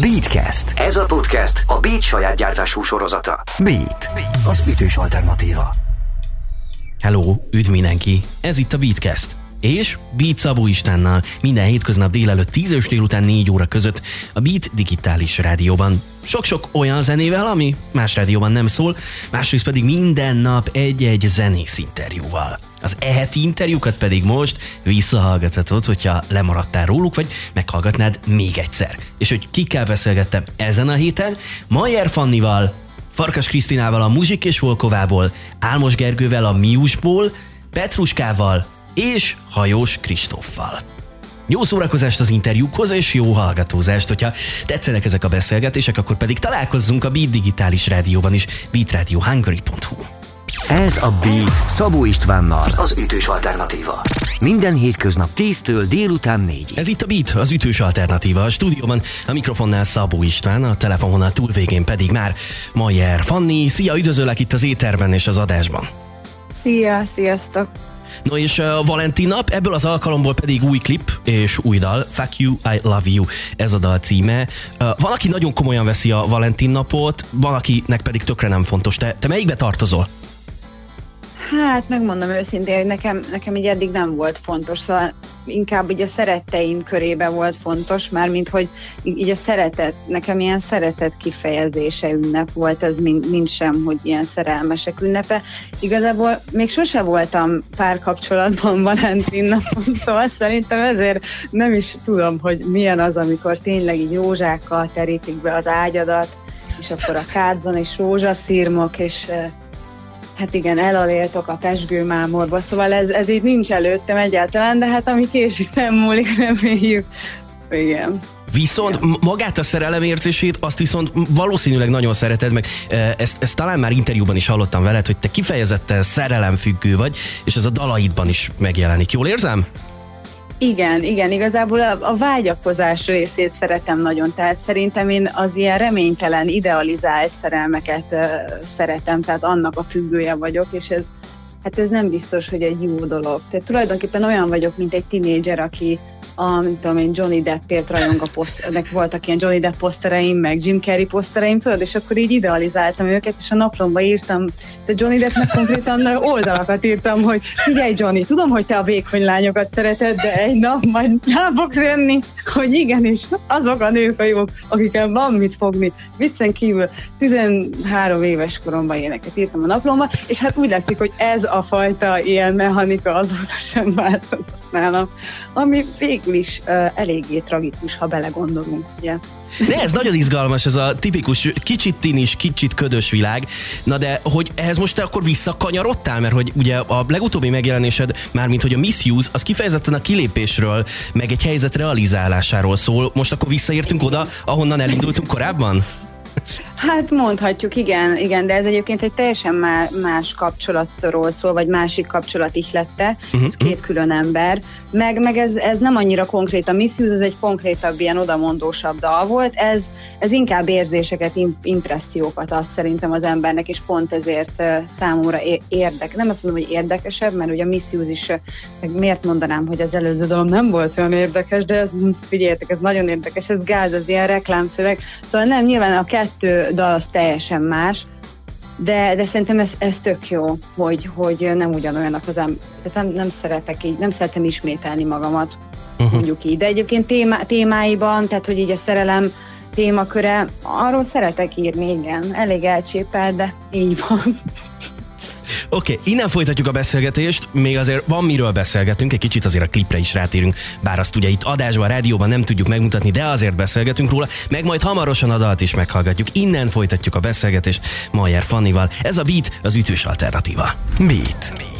Beatcast. Ez a podcast a Beat saját gyártású sorozata. Beat, az ütős alternatíva. Hello, üdv mindenki! Ez itt a Beatcast. És Beat Szabó Istennel minden hétköznap délelőtt 10 és délután 4 óra között a Beat digitális rádióban. Sok-sok olyan zenével, ami más rádióban nem szól, másrészt pedig minden nap egy-egy zenész interjúval. Az eheti interjúkat pedig most visszahallgathatod, hogyha lemaradtál róluk, vagy meghallgatnád még egyszer. És hogy kikkel beszélgettem ezen a héten? Majer Fannival, Farkas Krisztinával a Muzsik és Volkovából, Álmos Gergővel a Miusból, Petruskával és Hajós Kristóffal. Jó szórakozást az interjúkhoz, és jó hallgatózást, hogyha tetszenek ezek a beszélgetések, akkor pedig találkozzunk a Beat Digitális Rádióban is, beatradiohungary.hu. Ez a Beat Szabó Istvánnal, az ütős alternatíva. Minden hétköznap 10-től délután 4 Ez itt a Beat, az ütős alternatíva. A stúdióban a mikrofonnál Szabó István, a telefononál túlvégén pedig már Majer Fanni. Szia, üdvözöllek itt az éterben és az adásban. Szia, sziasztok! No és a Valentin nap, ebből az alkalomból pedig új klip és új dal, Fuck You, I Love You, ez a dal címe. Van, aki nagyon komolyan veszi a Valentin napot, van, akinek pedig tökre nem fontos. Te, te melyikbe tartozol? Hát megmondom őszintén, hogy nekem, nekem így eddig nem volt fontos, szóval inkább így a szeretteim körébe volt fontos, mármint hogy így a szeretet, nekem ilyen szeretet kifejezése ünnep volt, ez mind, mind sem, hogy ilyen szerelmesek ünnepe. Igazából még sose voltam párkapcsolatban Valentin napon, szóval szerintem ezért nem is tudom, hogy milyen az, amikor tényleg így rózsákkal terítik be az ágyadat, és akkor a kádban és rózsaszírmok, és Hát igen, elaléltok a pesgőmámorba, szóval ez, ez így nincs előttem egyáltalán, de hát ami késik nem múlik, reméljük. Igen. Viszont Igen. magát a szerelem érzését, azt viszont valószínűleg nagyon szereted, meg ezt, ezt talán már interjúban is hallottam veled, hogy te kifejezetten szerelemfüggő vagy, és ez a dalaidban is megjelenik. Jól érzem? Igen, igen, igazából a, a vágyakozás részét szeretem nagyon, tehát szerintem én az ilyen reménytelen, idealizált szerelmeket uh, szeretem, tehát annak a függője vagyok, és ez, hát ez nem biztos, hogy egy jó dolog. Tehát tulajdonképpen olyan vagyok, mint egy tinédzser, aki a, mint tudom én, Johnny Deppért rajong a poszt, nek voltak ilyen Johnny Depp posztereim, meg Jim Carrey posztereim, tudod, és akkor így idealizáltam őket, és a naplomba írtam, de Johnny Deppnek konkrétan oldalakat írtam, hogy figyelj Johnny, tudom, hogy te a vékony lányokat szereted, de egy nap majd rá fogsz jönni, hogy igenis, azok a nők a jók, akikkel van mit fogni. Viccen kívül 13 éves koromban éneket írtam a naplomba, és hát úgy látszik, hogy ez a fajta ilyen mechanika azóta sem változott nálam, ami végül is uh, eléggé tragikus, ha belegondolunk, ugye. De ez nagyon izgalmas, ez a tipikus kicsit tinis, kicsit ködös világ. Na de, hogy ehhez most te akkor visszakanyarodtál, mert hogy ugye a legutóbbi megjelenésed, mármint hogy a misuse, az kifejezetten a kilépésről, meg egy helyzet realizálásáról szól. Most akkor visszaértünk oda, ahonnan elindultunk korábban? Hát mondhatjuk, igen, igen, de ez egyébként egy teljesen más kapcsolatról szól, vagy másik kapcsolat ihlette, uh-huh. ez két külön ember, meg, meg ez, ez nem annyira konkrét, a Misuse ez egy konkrétabb, ilyen odamondósabb dal volt, ez, ez inkább érzéseket, impressziókat az szerintem az embernek, és pont ezért számomra érdek. Nem azt mondom, hogy érdekesebb, mert ugye a Misuse is, meg miért mondanám, hogy az előző dalom nem volt olyan érdekes, de ez, figyeljetek, ez nagyon érdekes, ez gáz, ez ilyen reklámszöveg, szóval nem, nyilván a kettő dal az teljesen más, de, de szerintem ez, ez tök jó, hogy, hogy nem ugyanolyanak az ember. Nem, nem szeretek így, nem szeretem ismételni magamat, uh-huh. mondjuk így. De egyébként témá, témáiban, tehát hogy így a szerelem témaköre, arról szeretek írni, igen. Elég elcsépel, de így van. Oké, okay, innen folytatjuk a beszélgetést, még azért van miről beszélgetünk, egy kicsit azért a klipre is rátérünk, bár azt ugye itt adásban, a rádióban nem tudjuk megmutatni, de azért beszélgetünk róla, meg majd hamarosan a dalt is meghallgatjuk. Innen folytatjuk a beszélgetést Majer Fannival. Ez a Beat, az ütős alternatíva. Beat. Beat.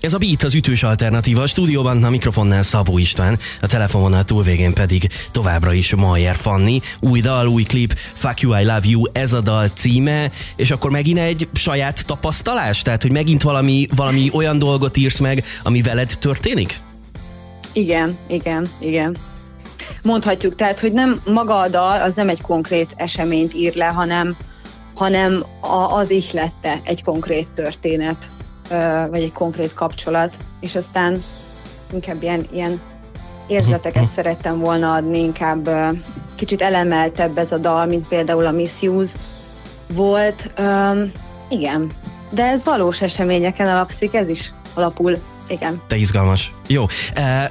Ez a Beat az ütős alternatíva. A stúdióban a mikrofonnál Szabó István, a telefononál túlvégén pedig továbbra is Mayer Fanni. Új dal, új klip, Fuck You, I Love You, ez a dal címe, és akkor megint egy saját tapasztalás? Tehát, hogy megint valami, valami olyan dolgot írsz meg, ami veled történik? Igen, igen, igen. Mondhatjuk, tehát, hogy nem maga a dal, az nem egy konkrét eseményt ír le, hanem, hanem a, az ihlette egy konkrét történet vagy egy konkrét kapcsolat, és aztán inkább ilyen, ilyen érzeteket szerettem volna adni, inkább kicsit elemeltebb ez a dal, mint például a Misuse volt. Um, igen, de ez valós eseményeken alapszik, ez is alapul igen. Te izgalmas. Jó.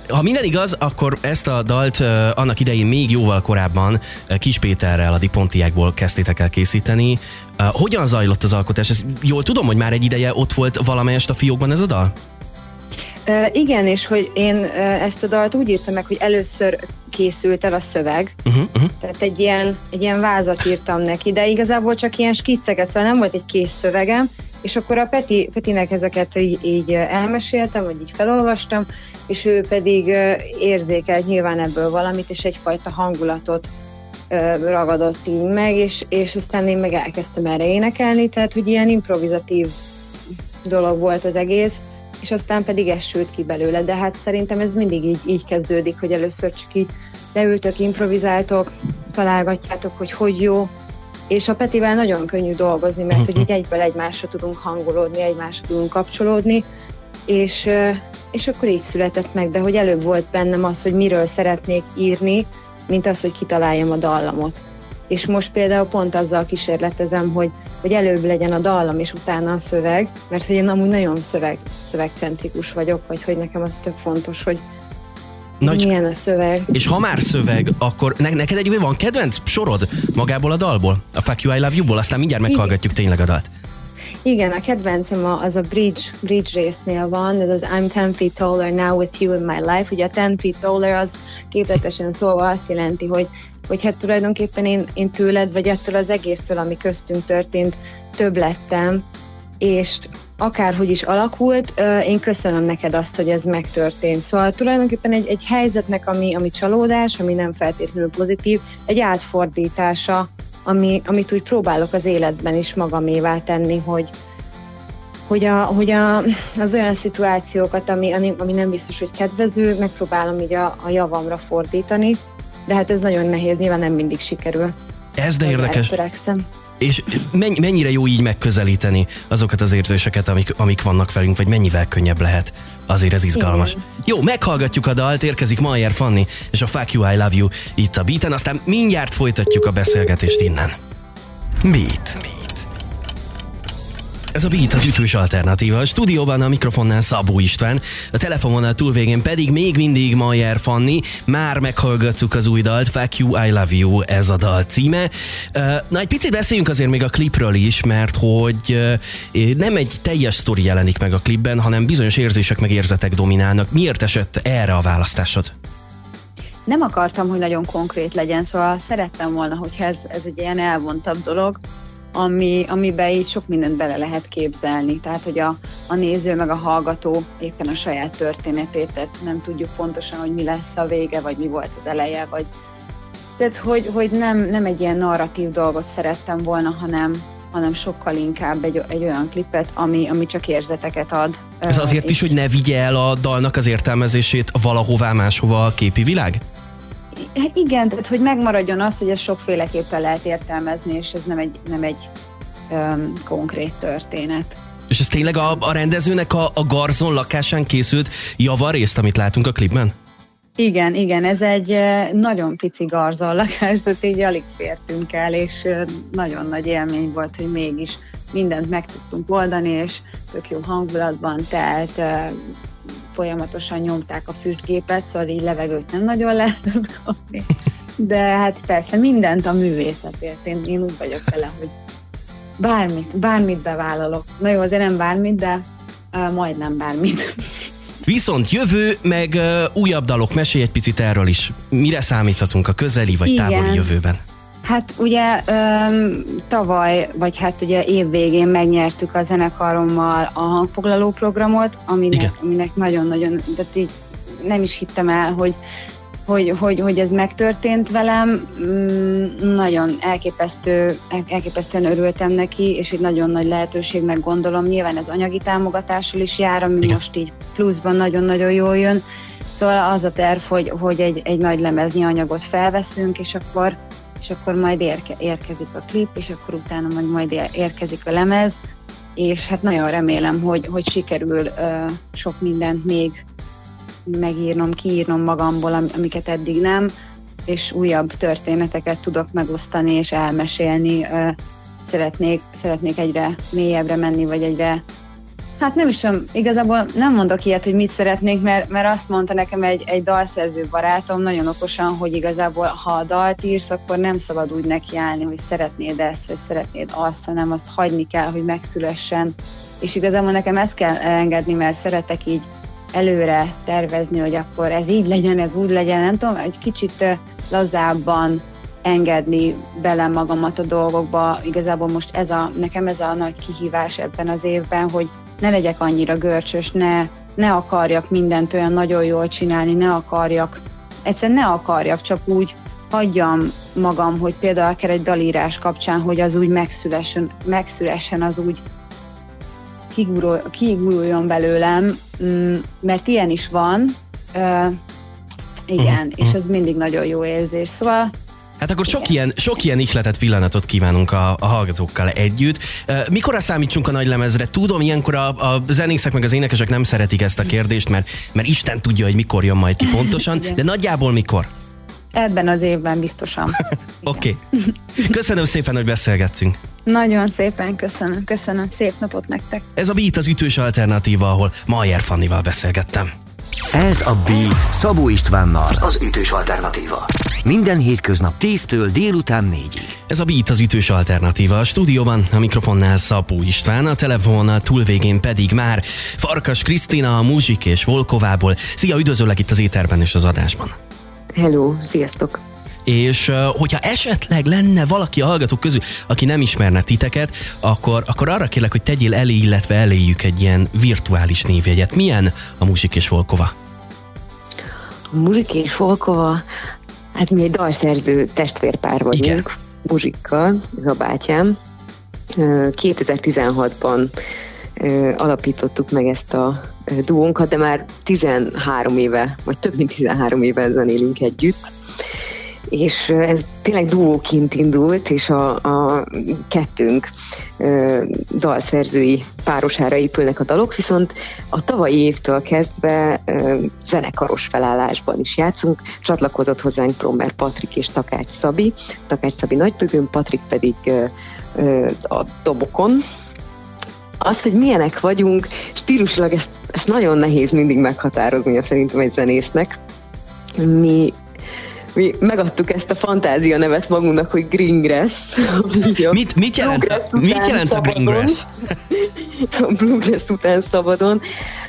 Ha minden igaz, akkor ezt a dalt annak idején még jóval korábban Kis Péterrel a Dipontiákból kezdtétek el készíteni. Hogyan zajlott az alkotás? Ezt jól tudom, hogy már egy ideje ott volt valamelyest a fiókban ez a dal? Uh, igen, és hogy én uh, ezt a dalt úgy írtam meg, hogy először készült el a szöveg, uh-huh, uh-huh. tehát egy ilyen, egy ilyen vázat írtam neki, de igazából csak ilyen skicceket, szóval nem volt egy kész szövegem, és akkor a Peti, Petinek ezeket így, így elmeséltem, vagy így felolvastam, és ő pedig érzékelt nyilván ebből valamit, és egyfajta hangulatot ragadott így meg, és, és aztán én meg elkezdtem erre énekelni, tehát hogy ilyen improvizatív dolog volt az egész, és aztán pedig ez sült ki belőle, de hát szerintem ez mindig így, így kezdődik, hogy először csak így leültök, improvizáltok, találgatjátok, hogy hogy jó, és a Petivel nagyon könnyű dolgozni, mert hogy így egyből egymásra tudunk hangolódni, egymásra tudunk kapcsolódni, és, és akkor így született meg, de hogy előbb volt bennem az, hogy miről szeretnék írni, mint az, hogy kitaláljam a dallamot. És most például pont azzal kísérletezem, hogy, hogy előbb legyen a dallam, és utána a szöveg, mert hogy én amúgy nagyon szöveg, szövegcentrikus vagyok, vagy hogy nekem az tök fontos, hogy, nagy... Milyen a szöveg. És ha már szöveg, akkor ne- neked egy van kedvenc sorod magából a dalból? A Fuck You, I Love You-ból, aztán mindjárt meghallgatjuk tényleg a dalt. Igen, a kedvencem az a bridge, bridge résznél van, ez az I'm 10 feet taller now with you in my life. Ugye a 10 feet taller az képletesen szólva azt jelenti, hogy, hogy hát tulajdonképpen én, én tőled, vagy ettől az egésztől, ami köztünk történt, több lettem, és akárhogy is alakult, én köszönöm neked azt, hogy ez megtörtént. Szóval tulajdonképpen egy, egy helyzetnek, ami, ami csalódás, ami nem feltétlenül pozitív, egy átfordítása, ami, amit úgy próbálok az életben is magamévá tenni, hogy, hogy, a, hogy a, az olyan szituációkat, ami, ami nem biztos, hogy kedvező, megpróbálom így a, a javamra fordítani, de hát ez nagyon nehéz, nyilván nem mindig sikerül. Ez de érdekes. Törekszem. És mennyire jó így megközelíteni azokat az érzéseket, amik, amik vannak velünk, vagy mennyivel könnyebb lehet? Azért ez izgalmas. Igen. Jó, meghallgatjuk a dalt, érkezik Mayer Fanni és a Fuck You, I Love You itt a beaten, aztán mindjárt folytatjuk a beszélgetést innen. Beat. Beat. Ez a Beat az ütős alternatíva. A stúdióban a mikrofonnál Szabó István, a telefononál túlvégén pedig még mindig Mayer Fanni. Már meghallgattuk az új dalt, Fuck You, I Love You, ez a dal címe. Na, egy picit beszéljünk azért még a klipről is, mert hogy nem egy teljes sztori jelenik meg a klipben, hanem bizonyos érzések meg érzetek dominálnak. Miért esett erre a választásod? nem akartam, hogy nagyon konkrét legyen, szóval szerettem volna, hogyha ez, ez egy ilyen elvontabb dolog, ami, amiben így sok mindent bele lehet képzelni. Tehát, hogy a, a néző meg a hallgató éppen a saját történetét, tehát nem tudjuk pontosan, hogy mi lesz a vége, vagy mi volt az eleje, vagy tehát, hogy, hogy nem, nem egy ilyen narratív dolgot szerettem volna, hanem, hanem sokkal inkább egy, egy olyan klipet, ami, ami csak érzeteket ad. Ez azért és... is, hogy ne vigye el a dalnak az értelmezését valahová máshova a képi világ? Hát igen, tehát hogy megmaradjon az, hogy ez sokféleképpen lehet értelmezni, és ez nem egy, nem egy um, konkrét történet. És ez tényleg a, a rendezőnek a, a Garzon lakásán készült javarészt, amit látunk a klipben? Igen, igen, ez egy nagyon pici garzon lakás, de így alig fértünk el, és nagyon nagy élmény volt, hogy mégis mindent meg tudtunk oldani, és tök jó hangulatban telt, folyamatosan nyomták a füstgépet, szóval így levegőt nem nagyon lehetett kapni. De hát persze mindent a művészetért. Én, én úgy vagyok vele, hogy bármit, bármit bevállalok. Na jó, azért nem bármit, de uh, majdnem bármit. Viszont jövő, meg uh, újabb dalok, mesélj egy picit erről is. Mire számíthatunk a közeli vagy Igen. távoli jövőben? Hát ugye öm, tavaly, vagy hát ugye évvégén megnyertük a zenekarommal a hangfoglaló programot, aminek, aminek nagyon-nagyon, tehát így nem is hittem el, hogy, hogy, hogy, hogy ez megtörtént velem. Mm, nagyon elképesztő, elképesztően örültem neki, és egy nagyon nagy lehetőségnek gondolom. Nyilván ez anyagi támogatással is jár, ami Igen. most így pluszban nagyon-nagyon jól jön. Szóval az a terv, hogy, hogy egy, egy nagy lemeznyi anyagot felveszünk, és akkor és akkor majd érke, érkezik a klip, és akkor utána majd, majd érkezik a lemez, és hát nagyon remélem, hogy, hogy sikerül uh, sok mindent még megírnom, kiírnom magamból, amiket eddig nem, és újabb történeteket tudok megosztani és elmesélni. Szeretnék, szeretnék egyre mélyebbre menni, vagy egyre Hát nem is tudom, igazából nem mondok ilyet, hogy mit szeretnék, mert, mert azt mondta nekem egy, egy dalszerző barátom nagyon okosan, hogy igazából ha a dalt írsz, akkor nem szabad úgy nekiállni, hogy szeretnéd ezt, vagy szeretnéd azt, hanem azt hagyni kell, hogy megszülessen. És igazából nekem ezt kell elengedni, mert szeretek így előre tervezni, hogy akkor ez így legyen, ez úgy legyen, nem tudom, egy kicsit lazábban engedni bele magamat a dolgokba. Igazából most ez a, nekem ez a nagy kihívás ebben az évben, hogy ne legyek annyira görcsös, ne, ne akarjak mindent olyan nagyon jól csinálni, ne akarjak, egyszerűen ne akarjak, csak úgy hagyjam magam, hogy például akár egy dalírás kapcsán, hogy az úgy megszülessen, megszülessen az úgy kiguruljon belőlem, mm, mert ilyen is van, igen, uh-huh. és ez mindig nagyon jó érzés. Szóval Hát akkor sok ilyen, sok ilyen ihletet pillanatot kívánunk a, a hallgatókkal együtt. Mikor számítsunk a nagy lemezre? Tudom, ilyenkor a, a zenészek meg az énekesek nem szeretik ezt a kérdést, mert, mert Isten tudja, hogy mikor jön majd ki pontosan, de nagyjából mikor? Ebben az évben biztosan. Oké. okay. Köszönöm szépen, hogy beszélgettünk. Nagyon szépen köszönöm, köszönöm. Szép napot nektek. Ez a Beat az ütős alternatíva, ahol Majer Fannival beszélgettem. Ez a Beat Szabó Istvánnal, az ütős alternatíva. Minden hétköznap 10-től délután 4-ig. Ez a Beat az ütős alternatíva. A stúdióban a mikrofonnál Szapó István, a telefonnal túlvégén pedig már Farkas Krisztina, a Muzsik és Volkovából. Szia, üdvözöllek itt az éterben és az adásban. Hello, sziasztok! És hogyha esetleg lenne valaki a hallgatók közül, aki nem ismerne titeket, akkor, akkor arra kérlek, hogy tegyél elé, illetve eléjük egy ilyen virtuális névjegyet. Milyen a Muzsik és Volkova? A Muzsik és Volkova, hát mi egy dalszerző testvérpár vagyunk. Igen. Muzsikkal, a bátyám. 2016-ban alapítottuk meg ezt a duónkat, de már 13 éve, vagy több mint 13 éve zenélünk együtt és ez tényleg duóként indult, és a, a kettőnk dalszerzői párosára épülnek a dalok, viszont a tavalyi évtől kezdve zenekaros felállásban is játszunk. Csatlakozott hozzánk Promber Patrik és Takács Szabi. Takács Szabi nagybőgőn, Patrik pedig a dobokon, az, hogy milyenek vagyunk, stílusilag ezt, ezt nagyon nehéz mindig meghatározni szerintem egy zenésznek. Mi mi megadtuk ezt a fantázia nevet magunknak, hogy green grass. mit, mit, jelent, mit jelent a green grass? a bluegrass után szabadon.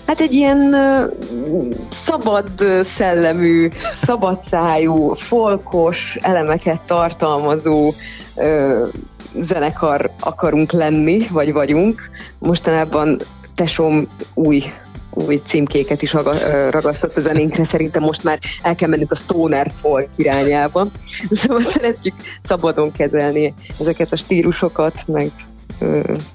Hát egy ilyen uh, szabad szellemű, szabadszájú, folkos elemeket tartalmazó uh, zenekar akarunk lenni, vagy vagyunk. Mostanában tesom új új címkéket is ragasztott a zenénkre, szerintem most már el kell mennünk a stoner folk irányába. Szóval szeretjük szabadon kezelni ezeket a stílusokat, meg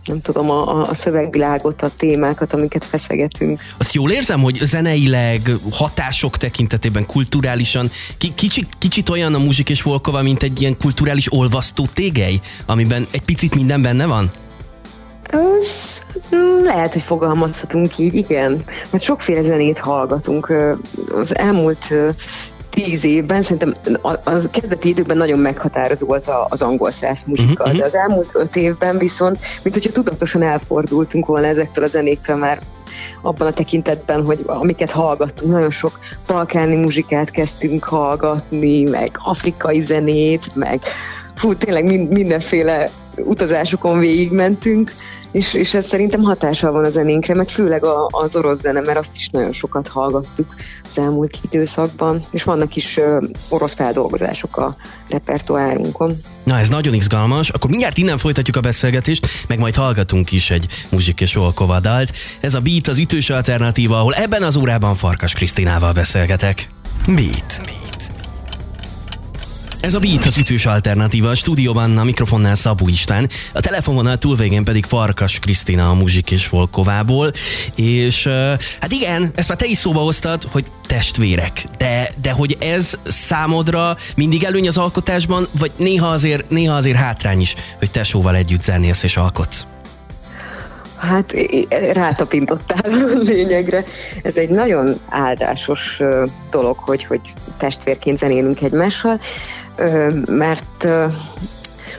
nem tudom, a, a szövegvilágot, a témákat, amiket feszegetünk. Azt jól érzem, hogy zeneileg, hatások tekintetében, kulturálisan kicsit, kicsit olyan a muzsik és Volkova, mint egy ilyen kulturális olvasztó tégely, amiben egy picit minden benne van? Az, lehet, hogy fogalmazhatunk így, igen. Mert sokféle zenét hallgatunk. Az elmúlt tíz évben szerintem a, a kezdeti időben nagyon meghatározó volt az angol száz muzsika, uh-huh. de az elmúlt öt évben viszont, mint hogyha tudatosan elfordultunk volna ezektől a zenéktől, már abban a tekintetben, hogy amiket hallgattunk, nagyon sok balkáni muzsikát kezdtünk hallgatni, meg afrikai zenét, meg fú, tényleg mindenféle utazásokon végigmentünk, és, és ez szerintem hatással van a zenénkre, meg főleg a, az orosz zene, mert azt is nagyon sokat hallgattuk az elmúlt időszakban, és vannak is uh, orosz feldolgozások a repertoárunkon. Na ez nagyon izgalmas, akkor mindjárt innen folytatjuk a beszélgetést, meg majd hallgatunk is egy muzsik és dalt. Ez a Beat az ütős alternatíva, ahol ebben az órában Farkas Krisztinával beszélgetek. Beat. Beat. Ez a Beat az ütős alternatíva, a stúdióban a mikrofonnál Szabó István, a telefononál túlvégén pedig Farkas Krisztina a muzsik és folkovából, és hát igen, ezt már te is szóba hoztad, hogy testvérek, de, de hogy ez számodra mindig előny az alkotásban, vagy néha azért, néha azért hátrány is, hogy tesóval együtt zenélsz és alkotsz? Hát rátapintottál a lényegre. Ez egy nagyon áldásos dolog, hogy, hogy testvérként zenélünk egymással, mert,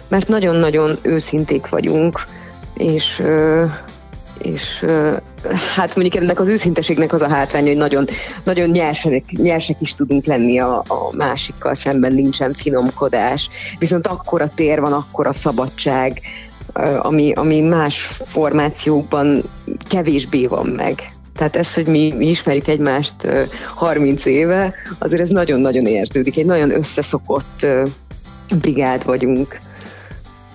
mert nagyon-nagyon őszinték vagyunk, és és hát mondjuk ennek az őszinteségnek az a hátránya, hogy nagyon, nagyon nyersek, nyersek is tudunk lenni a, a másikkal szemben, nincsen finomkodás, viszont akkor a tér van, akkor a szabadság, ami, ami más formációkban kevésbé van meg. Tehát ez, hogy mi, mi ismerjük egymást 30 éve, azért ez nagyon-nagyon érződik. Egy nagyon összeszokott brigád vagyunk.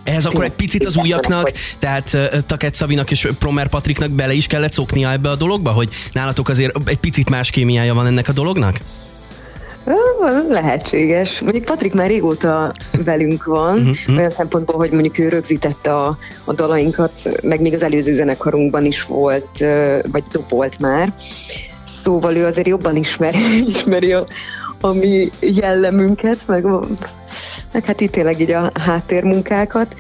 Ehhez akkor egy picit az újaknak, tehát Taket Szabinak és Promer Patriknak bele is kellett szoknia ebbe a dologba, hogy nálatok azért egy picit más kémiája van ennek a dolognak? Lehetséges. Mondjuk Patrik már régóta velünk van, uh-huh. olyan szempontból, hogy mondjuk ő rögzítette a, a dalainkat, meg még az előző zenekarunkban is volt, vagy dobolt már. Szóval ő azért jobban ismeri, ismeri a, a mi jellemünket, meg, meg hát itt tényleg így a háttérmunkákat.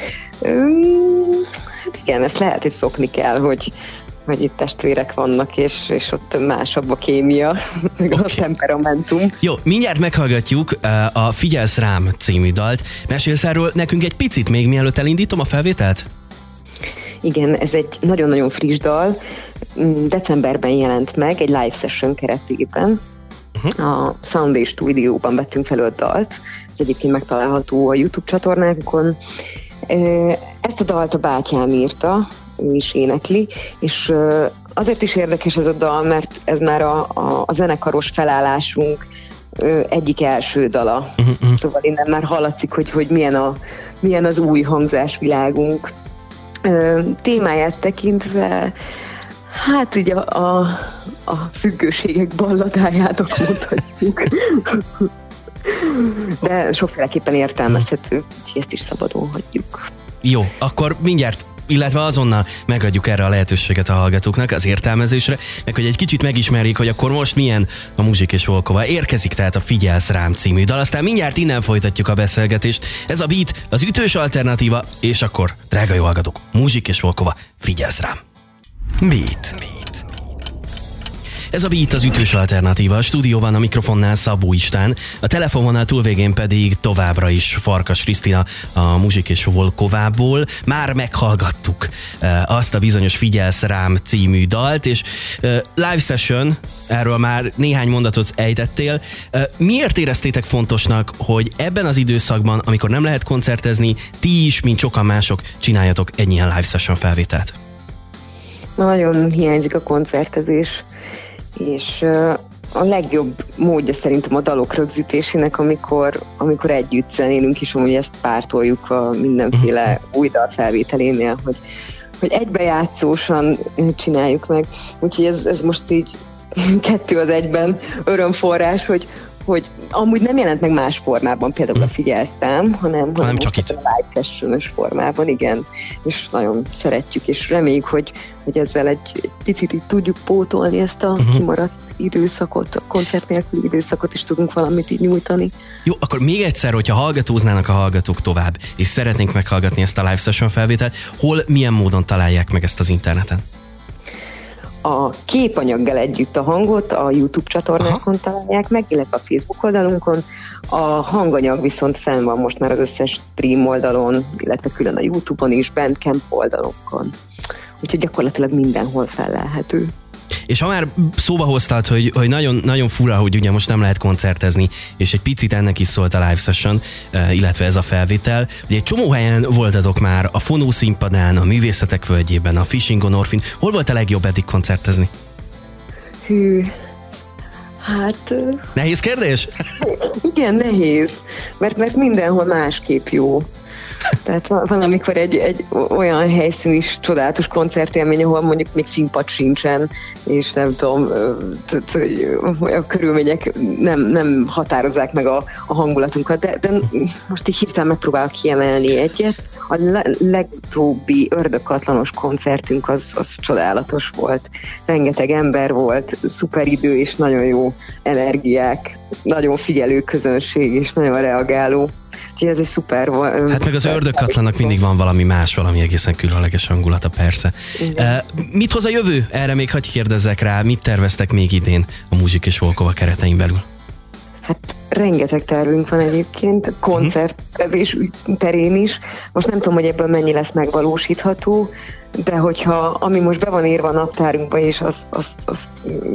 Hát igen, ezt lehet, hogy szokni kell, hogy, hogy itt testvérek vannak, és, és ott másabb a kémia, meg okay. a temperamentum. Jó, mindjárt meghallgatjuk uh, a Figyelsz rám című dalt. Mesélsz erről nekünk egy picit még, mielőtt elindítom a felvételt? Igen, ez egy nagyon-nagyon friss dal. Mm, decemberben jelent meg egy live session keretében. Uh-huh. A Sound stúdióban vettünk fel a dalt. Ez egyébként megtalálható a YouTube csatornákon. Ezt a dalt a bátyám írta, ő is énekli, és azért is érdekes ez a dal, mert ez már a, a, a zenekaros felállásunk egyik első dala. Uh-huh. Szóval innen már hallatszik, hogy, hogy milyen, a, milyen az új hangzásvilágunk. Témáját tekintve Hát ugye a, a, a függőségek balladájának mondhatjuk. De sokféleképpen értelmezhető, úgyhogy ezt is szabadon hagyjuk. Jó, akkor mindjárt illetve azonnal megadjuk erre a lehetőséget a hallgatóknak az értelmezésre, meg hogy egy kicsit megismerjék, hogy akkor most milyen a Muzsik és Volkova. Érkezik tehát a Figyelsz rám című dal, aztán mindjárt innen folytatjuk a beszélgetést. Ez a beat, az ütős alternatíva, és akkor, drága jó hallgatók, Muzsik és Volkova, figyelsz rám! Beat. Beat. Ez a Beat az ütős alternatíva. A stúdióban a mikrofonnál Szabó Istán, a telefonvonal túlvégén pedig továbbra is Farkas Krisztina a Muzsik és Volkovából. Már meghallgattuk uh, azt a bizonyos Figyelsz rám című dalt, és uh, live session, erről már néhány mondatot ejtettél. Uh, miért éreztétek fontosnak, hogy ebben az időszakban, amikor nem lehet koncertezni, ti is, mint sokan mások, csináljatok egy ilyen live session felvételt? Nagyon hiányzik a koncertezés és a legjobb módja szerintem a dalok rögzítésének, amikor, amikor együtt zenélünk, és amúgy ezt pártoljuk a mindenféle mhm. új dal felvételénél, hogy, hogy egybejátszósan csináljuk meg. Úgyhogy ez, ez most így kettő az egyben örömforrás, hogy, hogy amúgy nem jelent meg más formában, például a mhm. figyeltem, hanem, hanem csak itt. a live session formában, igen, és nagyon szeretjük, és reméljük, hogy, hogy ezzel egy, egy picit így tudjuk pótolni ezt a uh-huh. kimaradt időszakot, a koncert nélküli időszakot is tudunk valamit így nyújtani. Jó, akkor még egyszer, hogyha hallgatóznának a hallgatók tovább, és szeretnénk meghallgatni ezt a live session felvételt, hol, milyen módon találják meg ezt az interneten? A képanyaggal együtt a hangot a YouTube csatornákon Aha. találják meg, illetve a Facebook oldalunkon. A hanganyag viszont fenn van most már az összes stream oldalon, illetve külön a YouTube-on is, Bandcamp oldalokon. Úgyhogy gyakorlatilag mindenhol fellelhető. És ha már szóba hoztad, hogy, hogy nagyon, nagyon fura, hogy ugye most nem lehet koncertezni, és egy picit ennek is szólt a live session, eh, illetve ez a felvétel. Ugye egy csomó helyen voltatok már, a Fonó színpadán, a Művészetek völgyében, a Fishing on Orphin. Hol volt a legjobb eddig koncertezni? Hű, Hát... Nehéz kérdés? Igen, nehéz, mert, mert mindenhol másképp jó. Tehát van, amikor egy, egy olyan helyszín is csodálatos koncertélmény, ahol mondjuk még színpad sincsen, és nem tudom, a körülmények nem, nem határozzák meg a, a hangulatunkat, de, de most így hirtelen megpróbálok kiemelni egyet. A legutóbbi ördökatlanos koncertünk az, az csodálatos volt. Rengeteg ember volt, szuper idő és nagyon jó energiák, nagyon figyelő közönség és nagyon reagáló Úgyhogy ez egy szuper volt. Hát meg az ördögkatlanak mindig van valami más, valami egészen különleges hangulata, persze. Igen. Mit hoz a jövő? Erre még hagyj kérdezzek rá, mit terveztek még idén a Muzsik és Volkova keretein belül? Hát rengeteg tervünk van egyébként, koncertezés terén is. Most nem tudom, hogy ebből mennyi lesz megvalósítható, de hogyha ami most be van írva a naptárunkba, és azt, azt, azt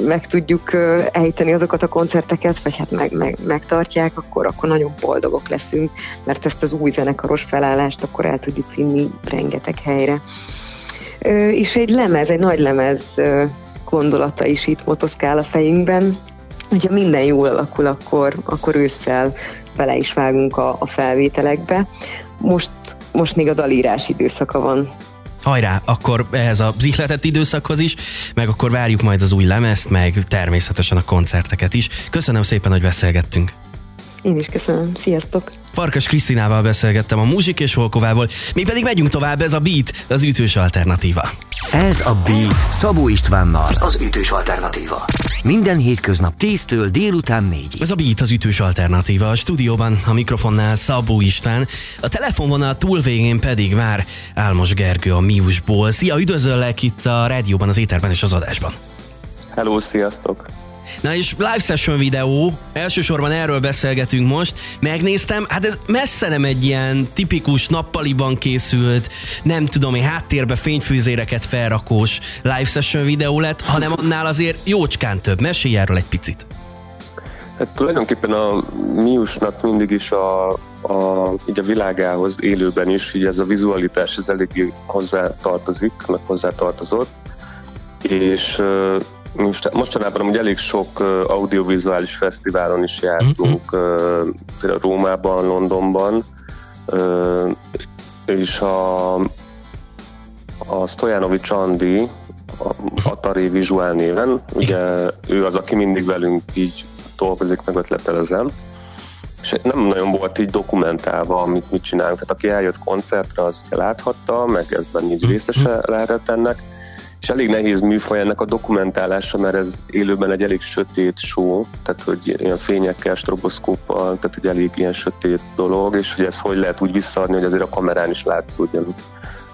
meg tudjuk ejteni azokat a koncerteket, vagy hát meg, meg, megtartják, akkor, akkor nagyon boldogok leszünk, mert ezt az új zenekaros felállást akkor el tudjuk vinni rengeteg helyre. És egy lemez, egy nagy lemez gondolata is itt motoszkál a fejünkben, hogyha minden jól alakul, akkor, akkor ősszel bele is vágunk a, a felvételekbe. Most, most még a dalírás időszaka van. Hajrá, akkor ehhez a zihletett időszakhoz is, meg akkor várjuk majd az új lemezt, meg természetesen a koncerteket is. Köszönöm szépen, hogy beszélgettünk. Én is köszönöm. Sziasztok! Farkas Krisztinával beszélgettem a Muzsik és Volkovával, mi pedig megyünk tovább, ez a Beat, az ütős alternatíva. Ez a Beat Szabó Istvánnal, az ütős alternatíva. Minden hétköznap 10-től délután 4 Ez a Beat az ütős alternatíva. A stúdióban a mikrofonnál Szabó István, a telefonvonal túlvégén pedig már Álmos Gergő a Miusból. Szia, üdvözöllek itt a rádióban, az éterben és az adásban. Hello, sziasztok! Na és live session videó, elsősorban erről beszélgetünk most. Megnéztem, hát ez messze nem egy ilyen tipikus nappaliban készült, nem tudom én, háttérbe fényfűzéreket felrakós live session videó lett, hanem annál azért jócskán több. Mesélj erről egy picit. Hát tulajdonképpen a Miusnak mindig is a, a, így a világához élőben is, így ez a vizualitás ez eléggé hozzá tartozik, meg hozzá tartozott, és most, mostanában amúgy elég sok audiovizuális fesztiválon is jártunk, uh, például Rómában, Londonban, és a, a Stojanovics Andi, a Atari Visual néven, ugye ő az, aki mindig velünk így dolgozik, meg ötletelezem, és nem nagyon volt így dokumentálva, amit mit csinálunk. Tehát aki eljött koncertre, az ugye láthatta, meg ebben így részese lehetett ennek, és elég nehéz műfaj ennek a dokumentálása, mert ez élőben egy elég sötét show, tehát hogy ilyen fényekkel, stroboszkóppal, tehát egy elég ilyen sötét dolog, és hogy ez hogy lehet úgy visszaadni, hogy azért a kamerán is látszódjon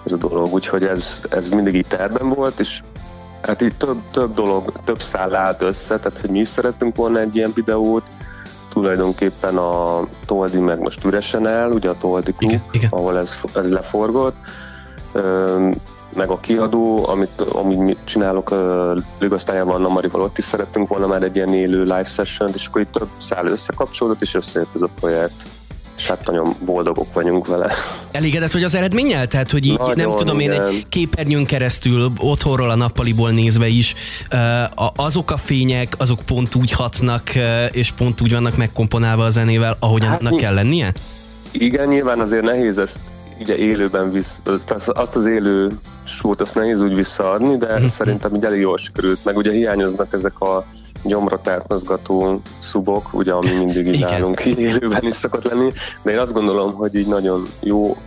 ez a dolog. Úgyhogy ez, ez mindig így terben volt, és hát így több, több dolog, több szál állt össze, tehát hogy mi is szerettünk volna egy ilyen videót, tulajdonképpen a Toldi meg most üresen el, ugye a Toldi igen, igen. ahol ez, ez leforgott meg a kiadó, amit, amit mi csinálok uh, Ligasztályában Anna Marival, ott is szerettünk volna már egy ilyen élő live session és akkor itt több szál összekapcsolódott, és összejött ez a projekt és hát nagyon boldogok vagyunk vele. Elégedett vagy az eredménnyel? Tehát, hogy így nagyon, nem tudom igen. én egy képernyőn keresztül, otthonról a nappaliból nézve is, azok a fények, azok pont úgy hatnak, és pont úgy vannak megkomponálva a zenével, ahogyan hát, annak kell lennie? Igen, nyilván azért nehéz ezt ugye élőben visz, azt az élő sót azt nehéz úgy visszaadni, de mm-hmm. szerintem így elég jól sikerült, meg ugye hiányoznak ezek a gyomra mozgató szubok, ugye, ami mindig így nálunk élőben is szokott lenni, de én azt gondolom, hogy így nagyon jó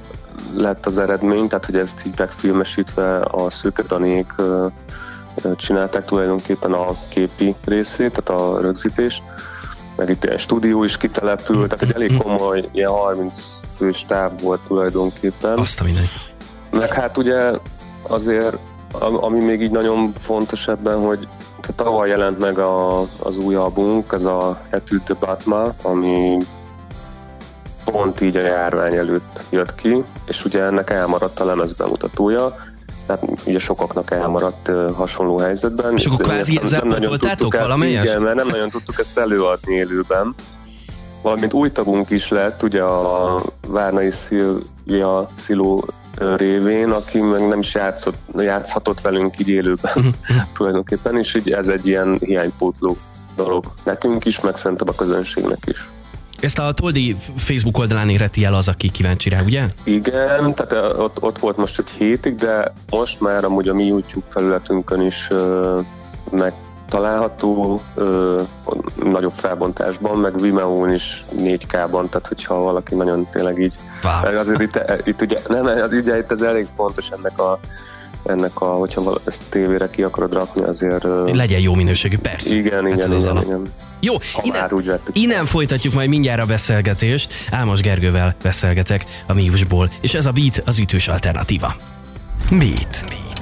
lett az eredmény, tehát hogy ezt így megfilmesítve a szőkedanék csinálták tulajdonképpen a képi részét, tehát a rögzítést, meg itt egy stúdió is kitelepült, tehát egy elég komoly, ilyen 30 fős táb volt tulajdonképpen. Azt a mindenki. Meg hát ugye azért, ami még így nagyon fontos ebben, hogy tavaly jelent meg a, az új albumunk, ez a de Batma, ami pont így a járvány előtt jött ki, és ugye ennek elmaradt a lemez bemutatója, tehát ugye sokaknak elmaradt uh, hasonló helyzetben. És akkor kvázi ezzel pótoltátok valamelyest? Igen, mert nem nagyon tudtuk ezt előadni élőben. Valamint új tagunk is lett, ugye a Várnai Szilvia Sziló révén, aki meg nem is játszott, játszhatott velünk így élőben tulajdonképpen, és így ez egy ilyen hiánypótló dolog nekünk is, meg szerintem a közönségnek is. Ezt a Toldi Facebook oldalán érheti el az, aki kíváncsi rá, ugye? Igen, tehát ott, ott volt most egy hétig, de most már amúgy a mi YouTube felületünkön is meg található ö, nagyobb felbontásban, meg Vimeo-n is 4K-ban, tehát hogyha valaki nagyon tényleg így... Wow. Azért itt, itt ugye, nem, az ugye itt ez elég fontos ennek a ennek a, hogyha ezt tévére ki akarod rakni, azért... Legyen jó minőségű, persze. Igen, hát igen, igen, igen. Jó, innen, innen folytatjuk majd mindjárt a beszélgetést. Álmos Gergővel beszélgetek a Miusból, és ez a Beat az ütős alternatíva. Beat. Beat.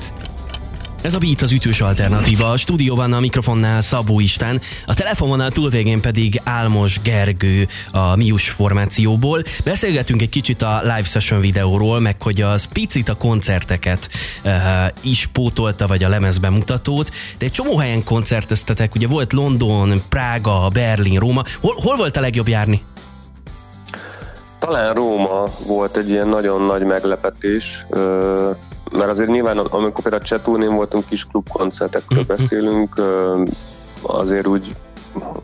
Ez a Beat az ütős alternatíva. A stúdióban a mikrofonnál Szabó Isten, a telefononál túlvégén pedig Álmos Gergő a Mius formációból. Beszélgetünk egy kicsit a live session videóról, meg hogy az picit a koncerteket uh, is pótolta, vagy a lemezbemutatót, de egy csomó helyen koncerteztetek, ugye volt London, Prága, Berlin, Róma. Hol, hol volt a legjobb járni? Talán Róma volt egy ilyen nagyon nagy meglepetés. Uh mert azért nyilván, amikor például a Csetúnén voltunk kis klubkoncertekről mhm. beszélünk, azért úgy,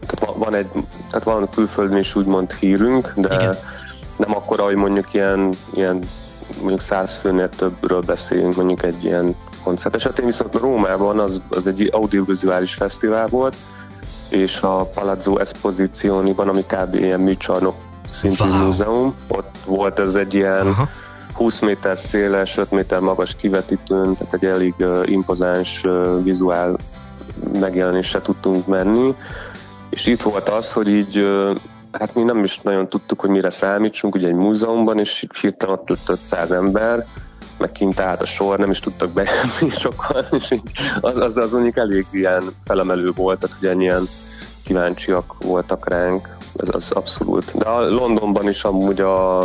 tehát van egy, tehát van külföldön is úgymond hírünk, de Igen. nem akkor, hogy mondjuk ilyen, ilyen mondjuk száz főnél többről beszélünk mondjuk egy ilyen koncert esetén, viszont Rómában az, az egy audiovizuális fesztivál volt, és a Palazzo Esposizioniban, ami kb. ilyen műcsarnok szintű wow. múzeum, ott volt ez egy ilyen Aha 20 méter széles, 5 méter magas kivetítőn, tehát egy elég impozáns vizuál megjelenésre tudtunk menni, és itt volt az, hogy így hát mi nem is nagyon tudtuk, hogy mire számítsunk, ugye egy múzeumban, és hirtelen ott lett 500 ember, meg kint állt a sor, nem is tudtak bejönni sokan, és így az, az, az mondjuk elég ilyen felemelő volt, tehát hogy ennyien kíváncsiak voltak ránk, ez az abszolút. De a Londonban is amúgy a,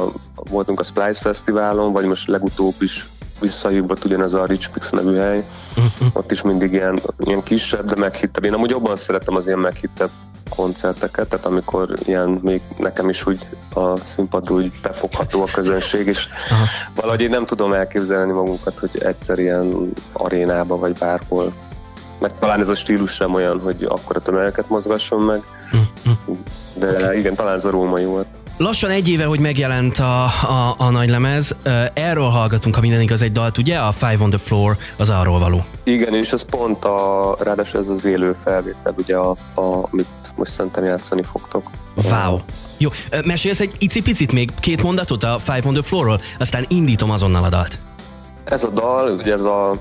voltunk a Splice Fesztiválon, vagy most legutóbb is visszahívott ugyanez a Rich Pix nevű hely. Ott is mindig ilyen, ilyen kisebb, de meghittebb. Én amúgy jobban szeretem az ilyen meghittebb koncerteket, tehát amikor ilyen még nekem is úgy a színpadról úgy befogható a közönség, és Aha. valahogy én nem tudom elképzelni magunkat, hogy egyszer ilyen arénába vagy bárhol mert talán ez a stílus sem olyan, hogy akkor a tömegeket mozgasson meg. De okay. igen, talán ez a római volt. Lassan egy éve, hogy megjelent a, a, a nagy lemez. Erről hallgatunk, ha minden igaz, egy dalt, ugye? A Five on the Floor az arról való. Igen, és ez pont a, ráadásul ez az élő felvétel, ugye, a, a, amit most szerintem játszani fogtok. Wow. Jó, mesélsz egy icipicit még két mondatot a Five on the Floor-ról, aztán indítom azonnal a dalt. Ez a dal, ugye ez a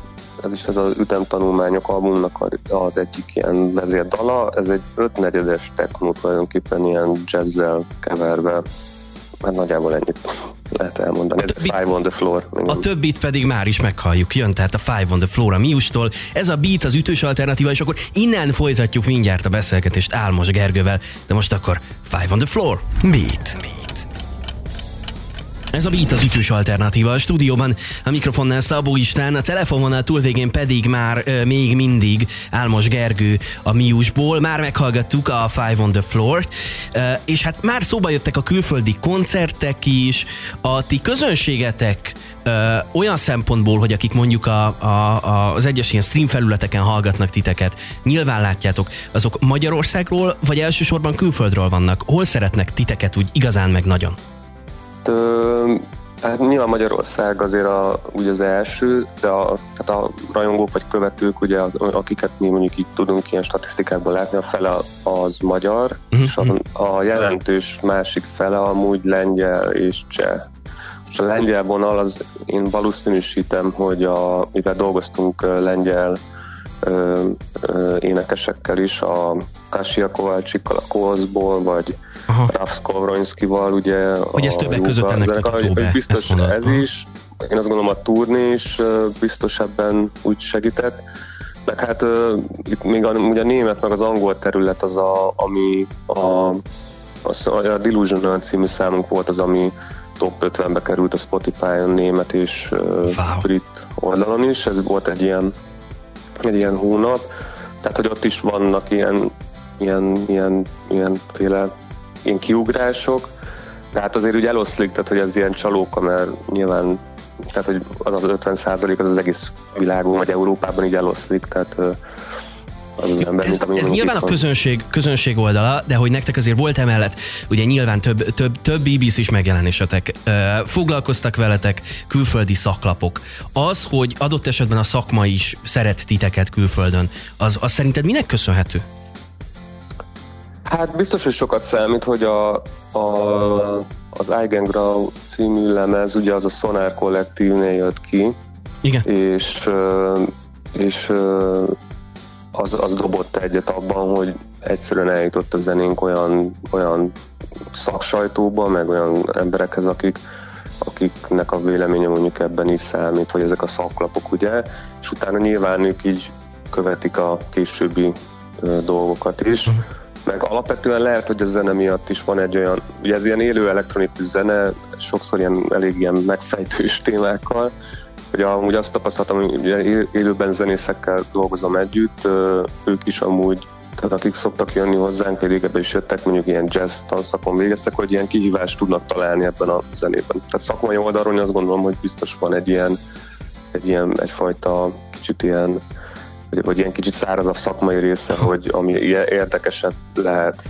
ez is ez az ütemtanulmányok albumnak az egyik ilyen vezérdala, ez egy ötnegyedes techno tulajdonképpen ilyen jazzzel keverve, hát nagyjából ennyit lehet elmondani. A többit, Five on the Floor. A többit pedig már is meghalljuk. Jön tehát a Five on the Floor a Miustól. Ez a beat az ütős alternatíva, és akkor innen folytatjuk mindjárt a beszélgetést Álmos Gergővel. De most akkor Five on the Floor. Beat. beat. Ez a Beat az ütős alternatíva. A stúdióban a mikrofonnál Szabó István, a telefononál túlvégén pedig már euh, még mindig Álmos Gergő a Miusból. Már meghallgattuk a Five on the floor euh, és hát már szóba jöttek a külföldi koncertek is, a ti közönségetek ö, olyan szempontból, hogy akik mondjuk a, a, a, az egyes ilyen stream felületeken hallgatnak titeket, nyilván látjátok, azok Magyarországról, vagy elsősorban külföldről vannak? Hol szeretnek titeket úgy igazán meg nagyon? Hát nyilván Magyarország azért a, úgy az első, de a, tehát a rajongók vagy követők, ugye, akiket mi mondjuk így tudunk ilyen statisztikákból látni, a fele az magyar, uh-huh. és a, a jelentős másik fele amúgy lengyel és cseh. És a lengyel vonal, az én valószínűsítem, hogy a, mivel dolgoztunk lengyel ö, ö, énekesekkel is, a Kasia Kovácsikkal a Kozból, vagy Raf Skovronskival, ugye. Hogy ez többek között ennek tudató be, Biztos ez is. Én azt gondolom a turné is biztos ebben úgy segített. Meg hát itt még a, ugye a német meg az angol terület az, a, ami a, az, a Delusional című számunk volt az, ami top 50-be került a Spotify-on német és wow. brit oldalon is. Ez volt egy ilyen, egy ilyen hónap. Tehát, hogy ott is vannak ilyen, ilyen, ilyen, ilyenféle ilyen kiugrások, de hát azért úgy eloszlik, tehát hogy ez ilyen csalóka, mert nyilván tehát hogy az az 50 százalék az az egész világon, vagy Európában így eloszlik, tehát az az ember, ez, mint ez nyilván a közönség, közönség oldala, de hogy nektek azért volt emellett, ugye nyilván több, több, több BBC is megjelenésetek, foglalkoztak veletek külföldi szaklapok. Az, hogy adott esetben a szakma is szeret titeket külföldön, az, az szerinted minek köszönhető? Hát biztos, hogy sokat számít, hogy a, a, az Eigengrau című lemez, ugye az a Sonar kollektívnél jött ki, Igen. És, és az, az dobott egyet abban, hogy egyszerűen eljutott a zenénk olyan, olyan szaksajtóba, meg olyan emberekhez, akik, akiknek a véleménye mondjuk ebben is számít, hogy ezek a szaklapok, ugye, és utána nyilván ők így követik a későbbi dolgokat is. Uh-huh meg alapvetően lehet, hogy a zene miatt is van egy olyan, ugye ez ilyen élő elektronikus zene, sokszor ilyen elég ilyen megfejtős témákkal, hogy amúgy azt tapasztaltam, hogy élőben zenészekkel dolgozom együtt, ők is amúgy tehát akik szoktak jönni hozzánk, vagy régebben is jöttek, mondjuk ilyen jazz tanszakon végeztek, hogy ilyen kihívást tudnak találni ebben a zenében. Tehát szakmai oldalról azt gondolom, hogy biztos van egy ilyen, egy ilyen egyfajta kicsit ilyen vagy, vagy ilyen kicsit szárazabb szakmai része, hogy ami érdekesebb lehet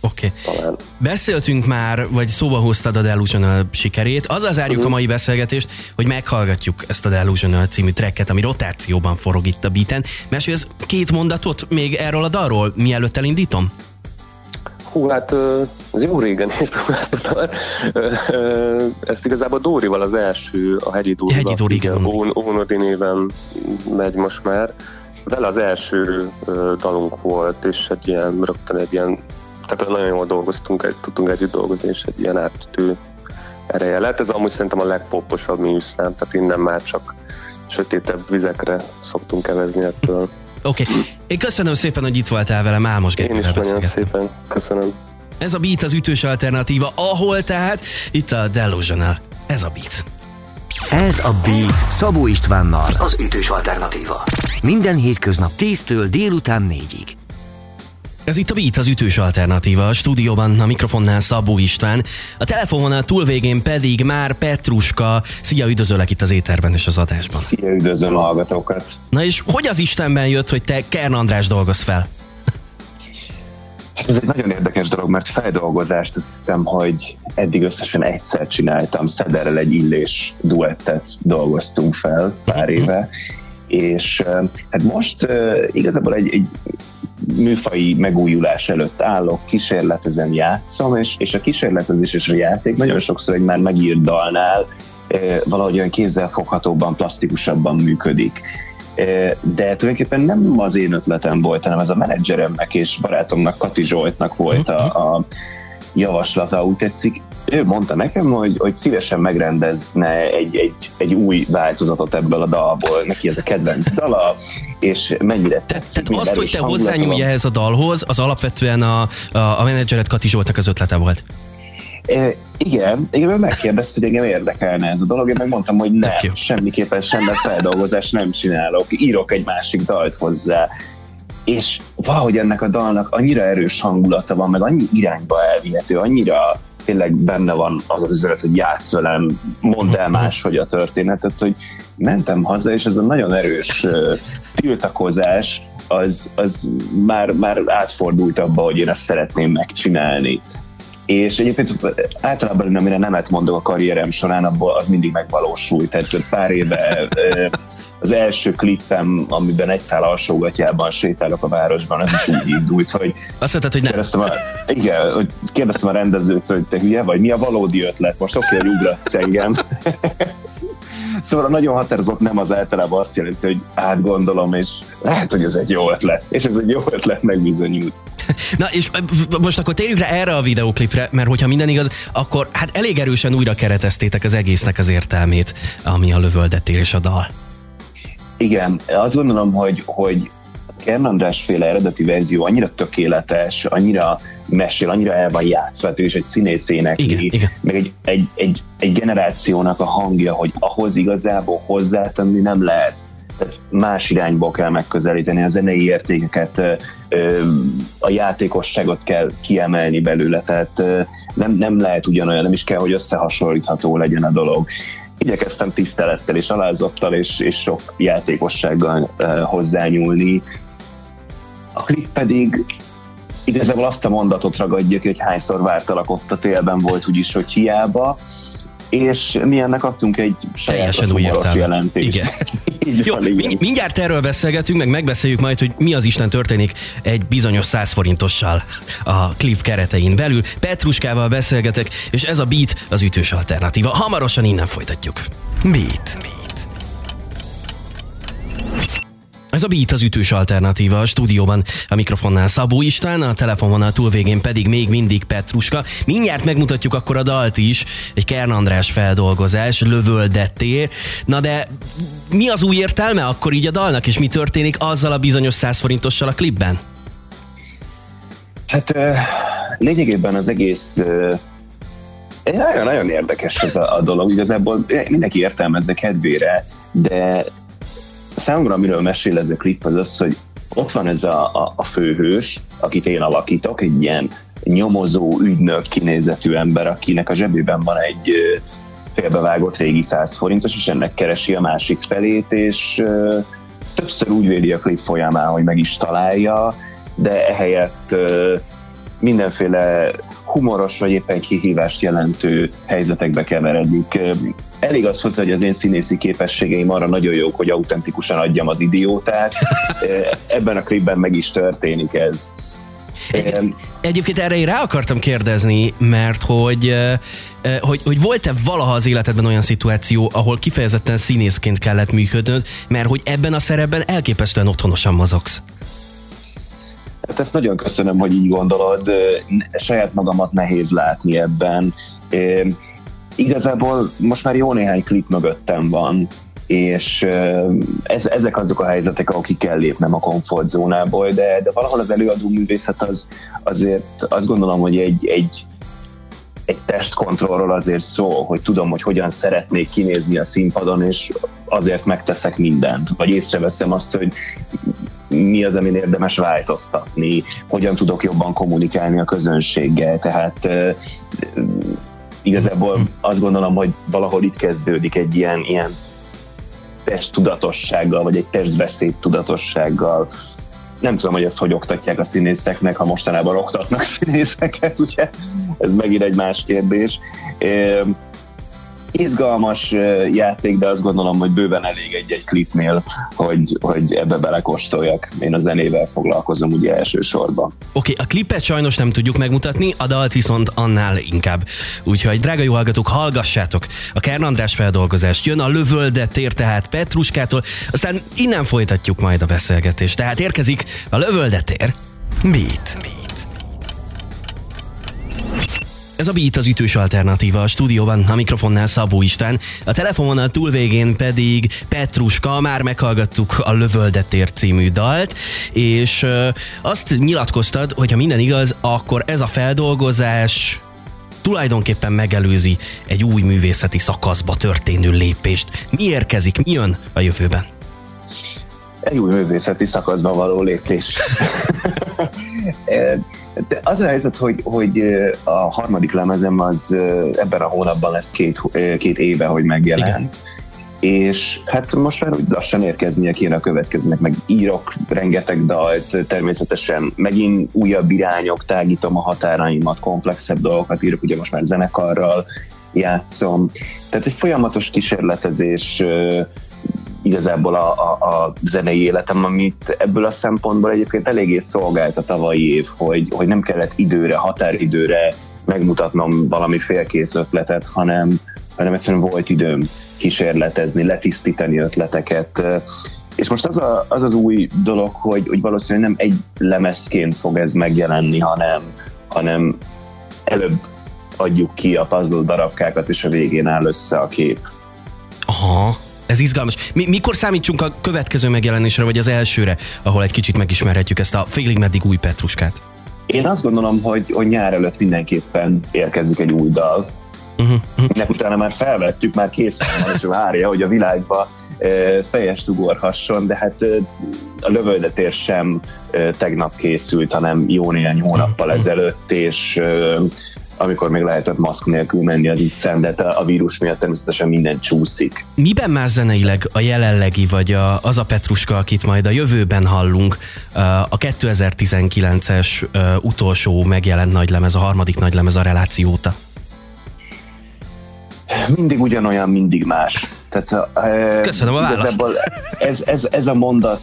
Oké. Okay. Beszéltünk már, vagy szóba hoztad a Delusional sikerét. Az zárjuk uh-huh. a mai beszélgetést, hogy meghallgatjuk ezt a Delusional című tracket, ami rotációban forog itt a beaten. Mesélsz két mondatot még erről a dalról, mielőtt elindítom? Hú, hát az jó régen írtam ezt a dal. Ezt igazából Dórival az első, a Hegyi Dóri. Hegyi Dóri, igen. Ónodi néven megy most már vele az első dalunk volt, és egy ilyen, rögtön egy ilyen, tehát nagyon jól dolgoztunk, egy, tudtunk együtt dolgozni, és egy ilyen átütő ereje lett. Ez amúgy szerintem a legpoposabb műszám, tehát innen már csak sötétebb vizekre szoktunk kevezni ettől. Oké. Okay. Én köszönöm szépen, hogy itt voltál velem, Álmos Én is nagyon szépen köszönöm. Ez a beat az ütős alternatíva, ahol tehát itt a Delusional. Ez a beat. Ez a Beat Szabó Istvánnal, az ütős alternatíva. Minden hétköznap 10-től délután 4-ig. Ez itt a Beat, az ütős alternatíva. A stúdióban a mikrofonnál Szabó István, a telefononál túlvégén pedig már Petruska. Szia, üdvözöllek itt az éterben és az adásban. Szia, üdvözlöm a hallgatókat. Na és hogy az Istenben jött, hogy te Kern András dolgoz fel? Ez egy nagyon érdekes dolog, mert feldolgozást azt hiszem, hogy eddig összesen egyszer csináltam, Szederrel egy illés duettet dolgoztunk fel pár éve, és hát most igazából egy, egy műfai megújulás előtt állok, kísérletezem, játszom, és, és a kísérletezés és a játék nagyon sokszor egy már megírt dalnál valahogy olyan kézzelfoghatóbban, plastikusabban működik de tulajdonképpen nem az én ötletem volt, hanem ez a menedzseremnek és barátomnak, Kati Zsoltnak volt a, a javaslata, úgy tetszik. Ő mondta nekem, hogy, hogy szívesen megrendezne egy, egy, egy új változatot ebből a dalból, neki ez a kedvenc dala, és mennyire tetszik. Tehát azt, hogy te hozzányúlj ehhez a dalhoz, az alapvetően a, a, a menedzseret Kati Zsoltnak az ötlete volt. Igen, igen, megkérdezte, hogy engem érdekelne ez a dolog, én megmondtam, hogy nem, semmiképpen semmi feldolgozást nem csinálok, írok egy másik dalt hozzá, és valahogy ennek a dalnak annyira erős hangulata van, meg annyi irányba elvihető, annyira tényleg benne van az az üzenet, hogy játsz velem, mondd el máshogy a történetet, hogy mentem haza, és ez a nagyon erős uh, tiltakozás, az, az már, már átfordult abba, hogy én ezt szeretném megcsinálni és egyébként általában amire nemet mondok a karrierem során, abból az mindig megvalósul. Tehát csak pár éve az első klippem, amiben egy szál alsógatjában sétálok a városban, az is úgy indult, hogy... Azt mondtad, hogy nem. Kérdeztem a, igen, hogy kérdeztem a rendezőt, hogy te hülye vagy, mi a valódi ötlet? Most oké, hogy ugratsz engem. Szóval a nagyon határozott nem az általában azt jelenti, hogy átgondolom, és lehet, hogy ez egy jó ötlet. És ez egy jó ötlet megbizonyult. Na és most akkor térjünk rá erre a videoklipre, mert hogyha minden igaz, akkor hát elég erősen újra kereteztétek az egésznek az értelmét, ami a lövöldetél és a dal. Igen, azt gondolom, hogy, hogy Kern András féle eredeti verzió annyira tökéletes, annyira mesél, annyira el van játszva, ő is egy színészének, igen, igen. meg egy, egy, egy, egy generációnak a hangja, hogy ahhoz igazából hozzátenni nem lehet. Tehát más irányból kell megközelíteni a zenei értékeket, a játékosságot kell kiemelni belőle, tehát nem, nem lehet ugyanolyan, nem is kell, hogy összehasonlítható legyen a dolog igyekeztem tisztelettel és alázattal és, és sok játékossággal hozzányúlni. A klip pedig igazából azt a mondatot ragadja ki, hogy hányszor vártalak ott a télben volt úgyis, hogy hiába, és mi ennek adtunk egy Teljesen új jelentést. Igen. Jó, van, igen. mindjárt erről beszélgetünk, meg megbeszéljük majd, hogy mi az Isten történik egy bizonyos 100 forintossal a klip keretein belül. Petruskával beszélgetek, és ez a beat az ütős alternatíva. Hamarosan innen folytatjuk. Beat. beat. Ez a Beat az ütős alternatíva a stúdióban. A mikrofonnál Szabó István, a telefonvonal túlvégén pedig még mindig Petruska. Mindjárt megmutatjuk akkor a dalt is, egy Kern András feldolgozás, lövöldettél. Na de mi az új értelme akkor így a dalnak, és mi történik azzal a bizonyos 100 forintossal a klipben? Hát lényegében az egész nagyon-nagyon érdekes ez a, a dolog. Igazából mindenki értelmezze kedvére, de számomra, amiről mesél ez a klip, az az, hogy ott van ez a, a, a főhős, akit én alakítok, egy ilyen nyomozó, ügynök, kinézetű ember, akinek a zsebében van egy félbevágott régi 100 forintos, és ennek keresi a másik felét, és többször úgy védi a klip folyamán, hogy meg is találja, de ehelyett mindenféle humoros vagy éppen kihívást jelentő helyzetekbe keveredik. Elég az hozzá, hogy az én színészi képességeim arra nagyon jók, hogy autentikusan adjam az idiótát. Ebben a klipben meg is történik ez. Egy, egyébként erre én rá akartam kérdezni, mert hogy, hogy, hogy volt-e valaha az életedben olyan szituáció, ahol kifejezetten színészként kellett működnöd, mert hogy ebben a szerepben elképesztően otthonosan mozogsz. Hát ezt nagyon köszönöm, hogy így gondolod. Saját magamat nehéz látni ebben. Igazából most már jó néhány klip mögöttem van, és ez, ezek azok a helyzetek, ahol ki kell lépnem a komfortzónából, de, de valahol az előadó művészet az azért azt gondolom, hogy egy, egy, egy testkontrollról azért szól, hogy tudom, hogy hogyan szeretnék kinézni a színpadon, és azért megteszek mindent. Vagy észreveszem azt, hogy mi az, amin érdemes változtatni, hogyan tudok jobban kommunikálni a közönséggel. Tehát igazából azt gondolom, hogy valahol itt kezdődik egy ilyen, ilyen testtudatossággal, vagy egy testbeszéd tudatossággal. Nem tudom, hogy ezt hogy oktatják a színészeknek, ha mostanában oktatnak színészeket, ugye? Ez megint egy más kérdés izgalmas játék, de azt gondolom, hogy bőven elég egy-egy klipnél, hogy, hogy ebbe belekóstoljak. Én a zenével foglalkozom ugye elsősorban. Oké, okay, a klipet sajnos nem tudjuk megmutatni, a dalt viszont annál inkább. Úgyhogy drága jó hallgatók, hallgassátok a Kern András feldolgozást. Jön a lövöldet tér tehát Petruskától, aztán innen folytatjuk majd a beszélgetést. Tehát érkezik a lövöldet tér. Beat. Beat. Ez a Beat az ütős alternatíva a stúdióban, a mikrofonnál Szabó István, a telefonon túlvégén pedig Petruska, már meghallgattuk a Lövöldetér című dalt, és azt nyilatkoztad, hogy ha minden igaz, akkor ez a feldolgozás tulajdonképpen megelőzi egy új művészeti szakaszba történő lépést. Mi érkezik, mi jön a jövőben? Egy új művészeti szakaszba való lépés. De az a helyzet, hogy, hogy a harmadik lemezem az ebben a hónapban lesz két, két éve, hogy megjelent. Igen és hát most már úgy lassan érkeznie kéne a következőnek, meg írok rengeteg dalt, természetesen megint újabb irányok, tágítom a határaimat, komplexebb dolgokat írok, ugye most már zenekarral játszom. Tehát egy folyamatos kísérletezés igazából a, a, a zenei életem, amit ebből a szempontból egyébként eléggé szolgált a tavalyi év, hogy, hogy nem kellett időre, határidőre megmutatnom valami félkész ötletet, hanem, hanem egyszerűen volt időm kísérletezni, letisztítani ötleteket. És most az a, az, az új dolog, hogy, hogy valószínűleg nem egy lemezként fog ez megjelenni, hanem, hanem előbb adjuk ki a puzzle darabkákat, és a végén áll össze a kép. Aha, ez izgalmas. Mi, mikor számítsunk a következő megjelenésre, vagy az elsőre, ahol egy kicsit megismerhetjük ezt a félig meddig új Petruskát? Én azt gondolom, hogy, hogy nyár előtt mindenképpen érkezik egy új dal. Uh-huh. Ennek utána már felvettük, már készen van, és várja, hogy a világba fejest ugorhasson, de hát a lövöldetér sem tegnap készült, hanem jó néhány hónappal ezelőtt, és amikor még lehetett maszk nélkül menni az utcán, de a vírus miatt természetesen minden csúszik. Miben más zeneileg a jelenlegi, vagy a, az a Petruska, akit majd a jövőben hallunk, a 2019-es utolsó megjelent nagylemez, a harmadik nagylemez a relációta? Mindig ugyanolyan, mindig más. Tehát, Köszönöm a választ. Ez, ez, ez a mondat,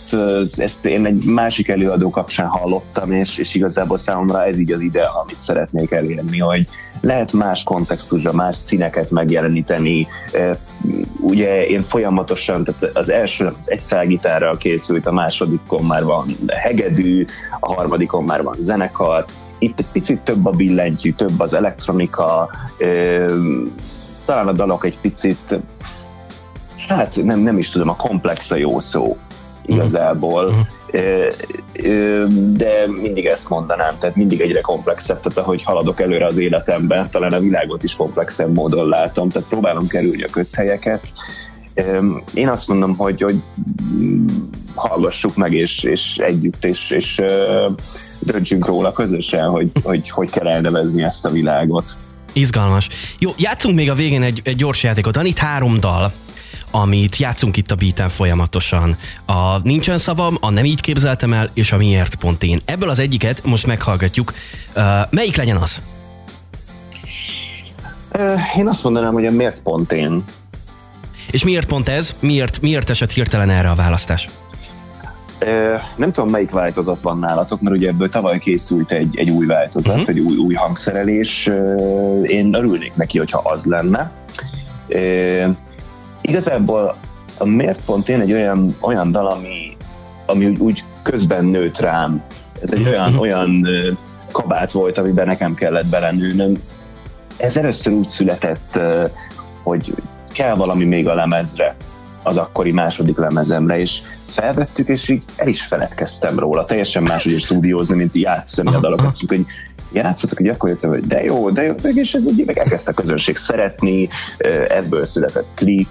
ezt én egy másik előadó kapcsán hallottam, és, és igazából számomra ez így az ide, amit szeretnék elérni, hogy lehet más kontextusra, más színeket megjeleníteni, ugye én folyamatosan, tehát az első az egy szágitárral készült, a másodikon már van hegedű, a harmadikon már van zenekar, itt egy picit több a billentyű, több az elektronika, talán a dalok egy picit, hát nem, nem is tudom, a komplex a jó szó igazából, uh-huh. de mindig ezt mondanám, tehát mindig egyre komplexebb, tehát ahogy haladok előre az életemben, talán a világot is komplexebb módon látom, tehát próbálom kerülni a közhelyeket. Én azt mondom, hogy, hogy hallgassuk meg, és, és együtt, és, és döntsünk róla közösen, hogy, hogy hogy kell elnevezni ezt a világot. Izgalmas. Jó, játszunk még a végén egy, egy gyors játékot. Van itt három dal, amit játszunk itt a beaten folyamatosan. A Nincsen szavam, a Nem így képzeltem el, és a Miért pont én. Ebből az egyiket most meghallgatjuk. Uh, melyik legyen az? Én azt mondanám, hogy a Miért pont én. És miért pont ez? Miért, miért esett hirtelen erre a választás? Nem tudom, melyik változat van nálatok, mert ugye ebből tavaly készült egy, egy új változat, uh-huh. egy új, új hangszerelés. Én örülnék neki, hogyha az lenne. Igazából a miért pont én egy olyan, olyan dal, ami, ami úgy, úgy közben nőtt rám. Ez egy olyan, uh-huh. olyan kabát volt, amiben nekem kellett belenőnöm. Ez először úgy született, hogy kell valami még a lemezre, az akkori második lemezemre, és felvettük, és így el is feledkeztem róla. Teljesen máshogy is stúdiózni, mint játszani a dalokat. Hogy játszatok, hogy akkor jöttem, hogy de jó, de jó, és ez egy meg elkezdte a közönség szeretni, ebből született klip,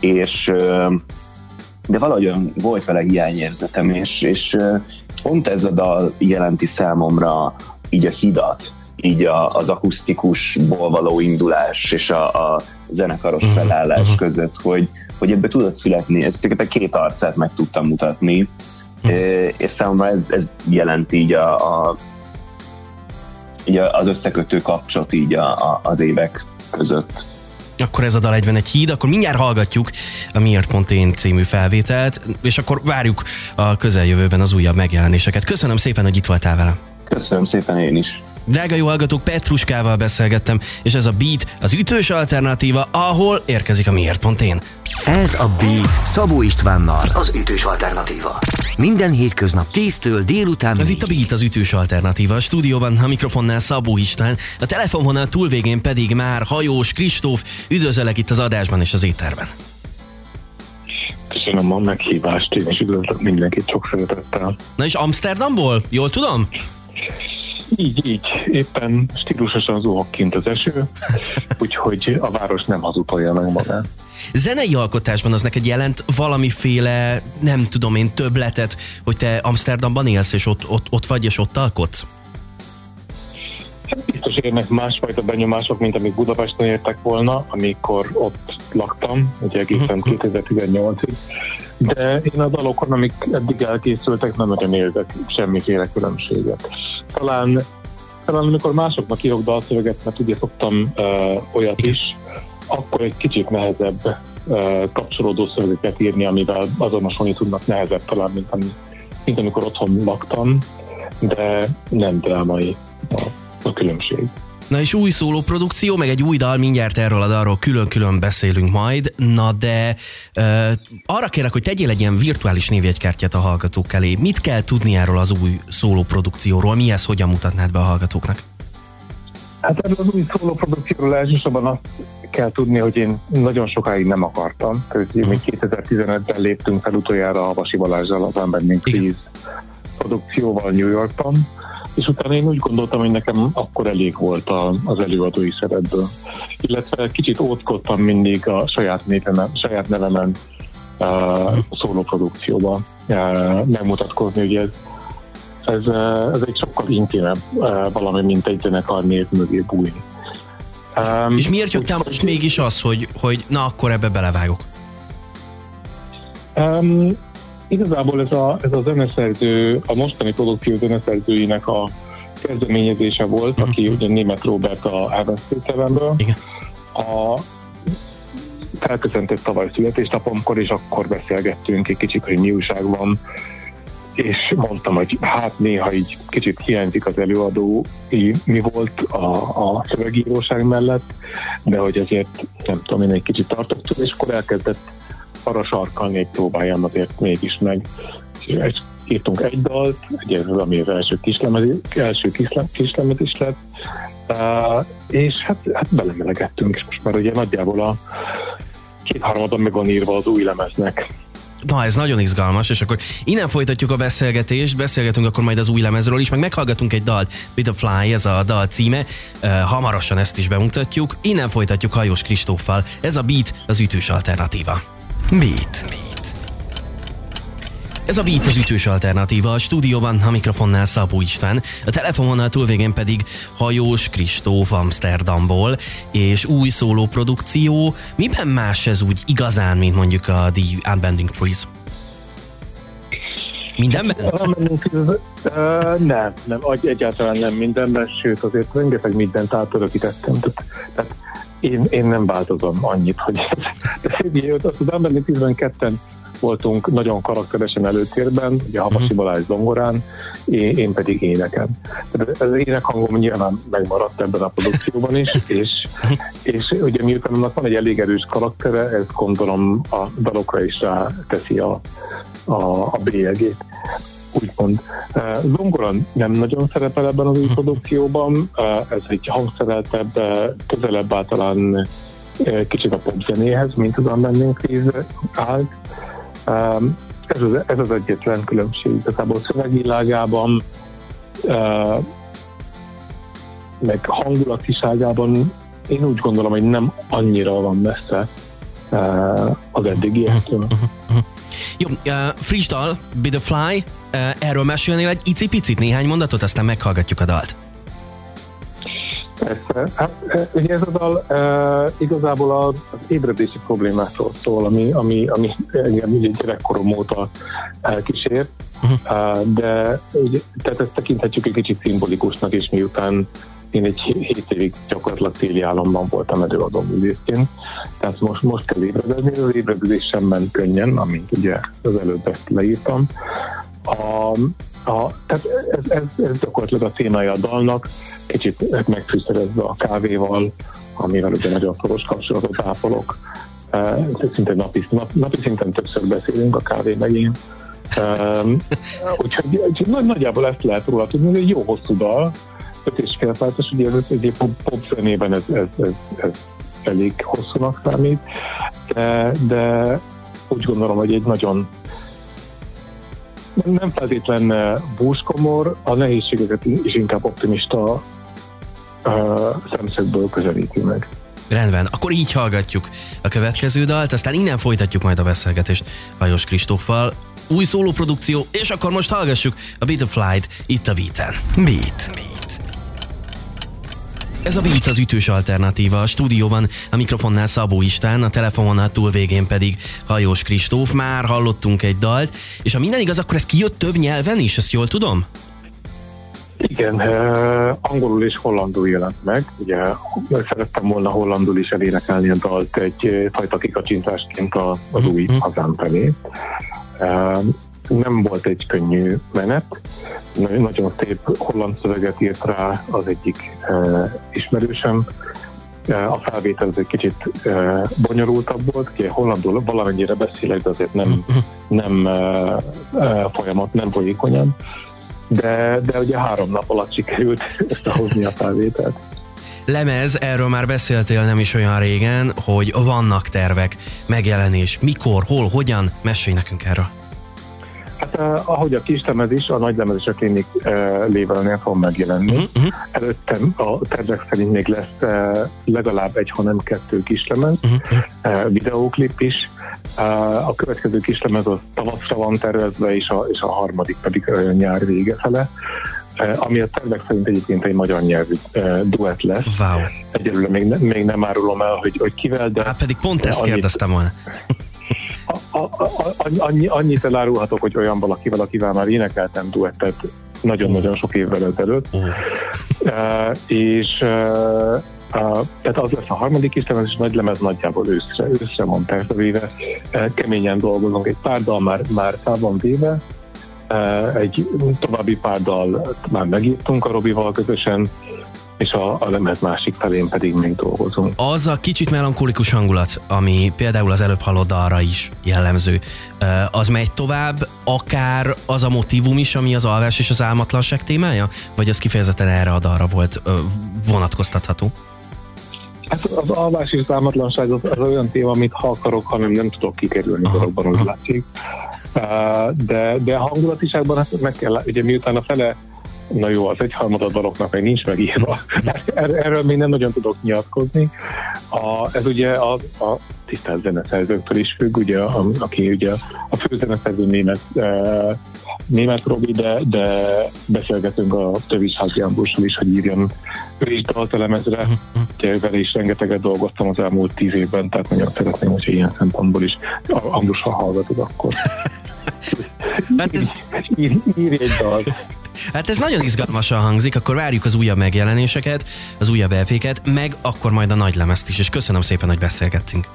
és de valahogy volt vele hiányérzetem, és, és pont ez a dal jelenti számomra így a hidat, így a, az akusztikusból való indulás és a, a zenekaros uh-huh, felállás uh-huh. között, hogy, hogy ebbe tudott születni, ezt a két arcát meg tudtam mutatni, uh-huh. és számomra ez, ez jelent így a, a így az összekötő kapcsot így a, a, az évek között. Akkor ez a dal egyben egy híd, akkor mindjárt hallgatjuk a Miért Pont Én című felvételt, és akkor várjuk a közeljövőben az újabb megjelenéseket. Köszönöm szépen, hogy itt voltál velem. Köszönöm szépen én is. Drága jó hallgatók, Petruskával beszélgettem, és ez a Beat az ütős alternatíva, ahol érkezik a Miért Pont Én. Ez a Beat Szabó Istvánnal, az ütős alternatíva. Minden hétköznap 10-től délután Ez itt a Beat az ütős alternatíva. A stúdióban a mikrofonnál Szabó István, a telefonvonal túlvégén pedig már Hajós Kristóf. Üdvözöllek itt az adásban és az étterben. Köszönöm a meghívást, én is üdvözlök mindenkit sok szeretettel. Na és Amsterdamból? Jól tudom? Így, így. Éppen stílusosan zuhog kint az eső, úgyhogy a város nem hazudolja meg magát. Zenei alkotásban az neked jelent valamiféle, nem tudom én, többletet, hogy te Amsterdamban élsz, és ott, ott, ott vagy, és ott alkotsz? Hát biztos érnek másfajta benyomások, mint amik Budapesten értek volna, amikor ott laktam, ugye egészen 2018-ig. De én a dalokon, amik eddig elkészültek, nem nagyon érzek semmiféle különbséget. Talán, talán amikor másoknak írok dalszöveget, mert ugye szoktam uh, olyat is, akkor egy kicsit nehezebb uh, kapcsolódó szövegeket írni, amivel azonosulni tudnak nehezebb talán, mint, ami, mint amikor otthon laktam, de nem drámai a, a különbség. Na és új szóló produkció, meg egy új dal, mindjárt erről a dalról külön-külön beszélünk majd. Na de uh, arra kérlek, hogy tegyél egy ilyen virtuális névjegykártyát a hallgatók elé. Mit kell tudni erről az új szóló produkcióról? Mi ez, hogyan mutatnád be a hallgatóknak? Hát erről az új szóló produkcióról elsősorban azt kell tudni, hogy én nagyon sokáig nem akartam. Tehát mi 2015-ben léptünk fel utoljára a Vasi Balázsral az Unbending Please produkcióval New Yorkban, és utána én úgy gondoltam, hogy nekem akkor elég volt a, az előadói szerepből. Illetve kicsit óckodtam mindig a saját, névemen, saját nevemen uh, szóló produkcióba uh, megmutatkozni, hogy ez, ez, uh, ez egy sokkal intimebb uh, valami, mint egy zenekar név mögé bújni. Um, és miért jöttem most mégis az, hogy, hogy na akkor ebbe belevágok? Um, Igazából ez a, ez a zeneszerző, a mostani produkció zeneszerzőinek a kezdeményezése volt, uh-huh. aki ugye német Robert a Elvesztőtevemből. Igen. A felköszöntött tavaly születésnapomkor, és akkor beszélgettünk egy kicsit, hogy mi újság van. és mondtam, hogy hát néha így kicsit hiányzik az előadó, mi volt a, a szövegíróság mellett, de hogy azért nem tudom, én egy kicsit tartottam, és akkor elkezdett arra sarkalni, próbáljam azért mégis meg. És írtunk egy dalt, ugye ez ami az első kislemez, első kislemez, is lett, és hát, hát belemelegettünk, és most már ugye nagyjából a kétharmadon meg van írva az új lemeznek. Na, ez nagyon izgalmas, és akkor innen folytatjuk a beszélgetést, beszélgetünk akkor majd az új lemezről is, meg meghallgatunk egy dalt, Fly, ez a dal címe, uh, hamarosan ezt is bemutatjuk, innen folytatjuk Hajós Kristóffal, ez a Beat, az ütős alternatíva. Beat. Beat. Ez a Beat az ütős alternatíva, a stúdióban a mikrofonnál Szabó István, a telefononál túlvégén pedig Hajós Kristóf Amsterdamból, és új szóló produkció. Miben más ez úgy igazán, mint mondjuk a The Unbending Trees? Mindenben? Nem, nem, egyáltalán nem mindenben, sőt azért rengeteg mindent. Tehát, tehát én, én nem változom annyit, hogy ez, az Unbending 12-en voltunk nagyon karakteresen előtérben, ugye Havasi uh-huh. Balázs zongorán, én, én pedig énekem. Tehát az énekhangom nyilván megmaradt ebben a produkcióban is, és, és ugye miután annak van egy elég erős karaktere, ez gondolom a dalokra is rá teszi a, a, a bélyegét úgymond. Zongora nem nagyon szerepel ebben az új produkcióban, ez egy hangszereltebb, közelebb általán kicsit a popzenéhez, mint az Unbending Freeze állt. Ez az, ez az egyetlen különbség. Igazából szövegvilágában, meg hangulatiságában én úgy gondolom, hogy nem annyira van messze az eddigiektől. Mhm, mhm, mhm. Jó, uh, friss dal, Be the Fly, uh, erről mesélnél egy icipicit, néhány mondatot, aztán meghallgatjuk a dalt. Persze. Hát ugye ez a dal e, igazából az, az ébredési problémákról szól, ami, ami, ami engem ugye gyerekkorom óta elkísért, uh-huh. e, de ugye, tehát ezt tekinthetjük egy kicsit szimbolikusnak is, miután én egy hét évig gyakorlatilag téli államban voltam előadó művészként, tehát most, most kell ébredezni, az ébredezés sem ment könnyen, amint ugye az előbb ezt leírtam. A, a, tehát ez, ez, ez gyakorlatilag a témája a dalnak, kicsit megfűszerezve a kávéval, amivel ugye nagyon szoros kapcsolatot ápolok. Ez szinte napi, nap, napi szinten többször beszélünk a kávé megén. Um, úgyhogy, úgyhogy nagyjából ezt lehet róla tudni, hogy egy jó hosszú dal, és fél perces, ugye ez egy pop, pop zenében ez, ez, ez, ez elég hosszúnak számít, de, de úgy gondolom, hogy egy nagyon nem feltétlen búskomor, a nehézségeket is inkább optimista szemszögből közelíti meg. Rendben, akkor így hallgatjuk a következő dalt, aztán innen folytatjuk majd a beszélgetést Lajos Kristóffal. Új szólóprodukció, és akkor most hallgassuk a Beat of Flight itt a Beat-en. Beat. Beat. Ez a Beat az ütős alternatíva. A stúdióban a mikrofonnál Szabó Istán, a telefonon túl végén pedig Hajós Kristóf. Már hallottunk egy dalt, és ha minden igaz, akkor ez kijött több nyelven is, ezt jól tudom? Igen, uh, angolul és hollandul jelent meg. Ugye szerettem volna hollandul is elénekelni a dalt egy fajta kikacsintásként az új mhm. hazám felé. Nem volt egy könnyű menet. Nagyon szép holland szöveget írt rá az egyik uh, ismerősem. Uh, a felvétel egy kicsit uh, bonyolultabb volt, ki hollandul valamennyire beszélek, de azért nem, nem folyamat, nem folyékonyan de, de ugye három nap alatt sikerült összehozni a felvételt. Lemez, erről már beszéltél nem is olyan régen, hogy vannak tervek, megjelenés, mikor, hol, hogyan, mesélj nekünk erről. Hát eh, ahogy a kislemez is, a nagy lemez is a klinik eh, lévelnél fog megjelenni. Uh-huh. Előttem a tervek szerint még lesz eh, legalább egy, ha nem kettő kislemez, uh-huh. eh, videóklip is, a következő kislemez az tavaszra van tervezve, és a, és a harmadik pedig nyár vége fele ami a tervek szerint egyébként egy magyar nyelvű duett lesz. Wow. Egyelőre még, ne, még nem árulom el, hogy, hogy kivel, de... Hát pedig pont ezt annyit, kérdeztem volna. A, a, a, annyi, annyit elárulhatok, hogy olyan valakivel, akivel már énekeltem duettet nagyon-nagyon sok évvel ezelőtt. Uh. Uh, és uh, Uh, tehát az lesz a harmadik kislemez, és nagy lemez nagyjából őszre, őszre persze véve. Uh, keményen dolgozunk, egy pár dal már, már van véve, egy további pár dal már megírtunk a Robival közösen, és a, a lemez másik felén pedig még dolgozunk. Az a kicsit melankolikus hangulat, ami például az előbb hallott arra is jellemző, az megy tovább, akár az a motivum is, ami az alvás és az álmatlanság témája? Vagy az kifejezetten erre a dalra volt vonatkoztatható? Hát az alvás és az álmatlanság az, az olyan téma, amit ha akarok, hanem nem tudok kikerülni darabban, úgy látszik. De, de a hangulatiságban hát meg kell, ugye miután a fele Na jó, az egyharmada daloknak még nincs megírva. Er-, erről még nem nagyon tudok nyilatkozni. A, ez ugye a, a tisztelt zeneszerzőktől is függ, ugye, a, aki ugye a főzeneszerző német, e, német Robi, de, de beszélgetünk a Tövis Házi Ambrussal is, hogy írjon ő is daltelemezre. Ugye vele is rengeteget dolgoztam az elmúlt tíz évben, tehát nagyon szeretném, hogyha ilyen szempontból is Ambrussal hallgatod akkor. Hát ez... Ír, írj egy dalt. Hát ez nagyon izgalmasan hangzik, akkor várjuk az újabb megjelenéseket, az újabb lp meg akkor majd a nagy lemezt is, és köszönöm szépen, hogy beszélgettünk.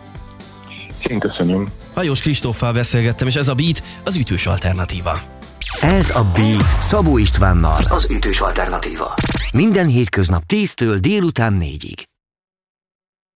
Én köszönöm. Hajós Kristóffal beszélgettem, és ez a Beat az ütős alternatíva. Ez a Beat Szabó Istvánnal az ütős alternatíva. Minden hétköznap 10-től délután 4-ig.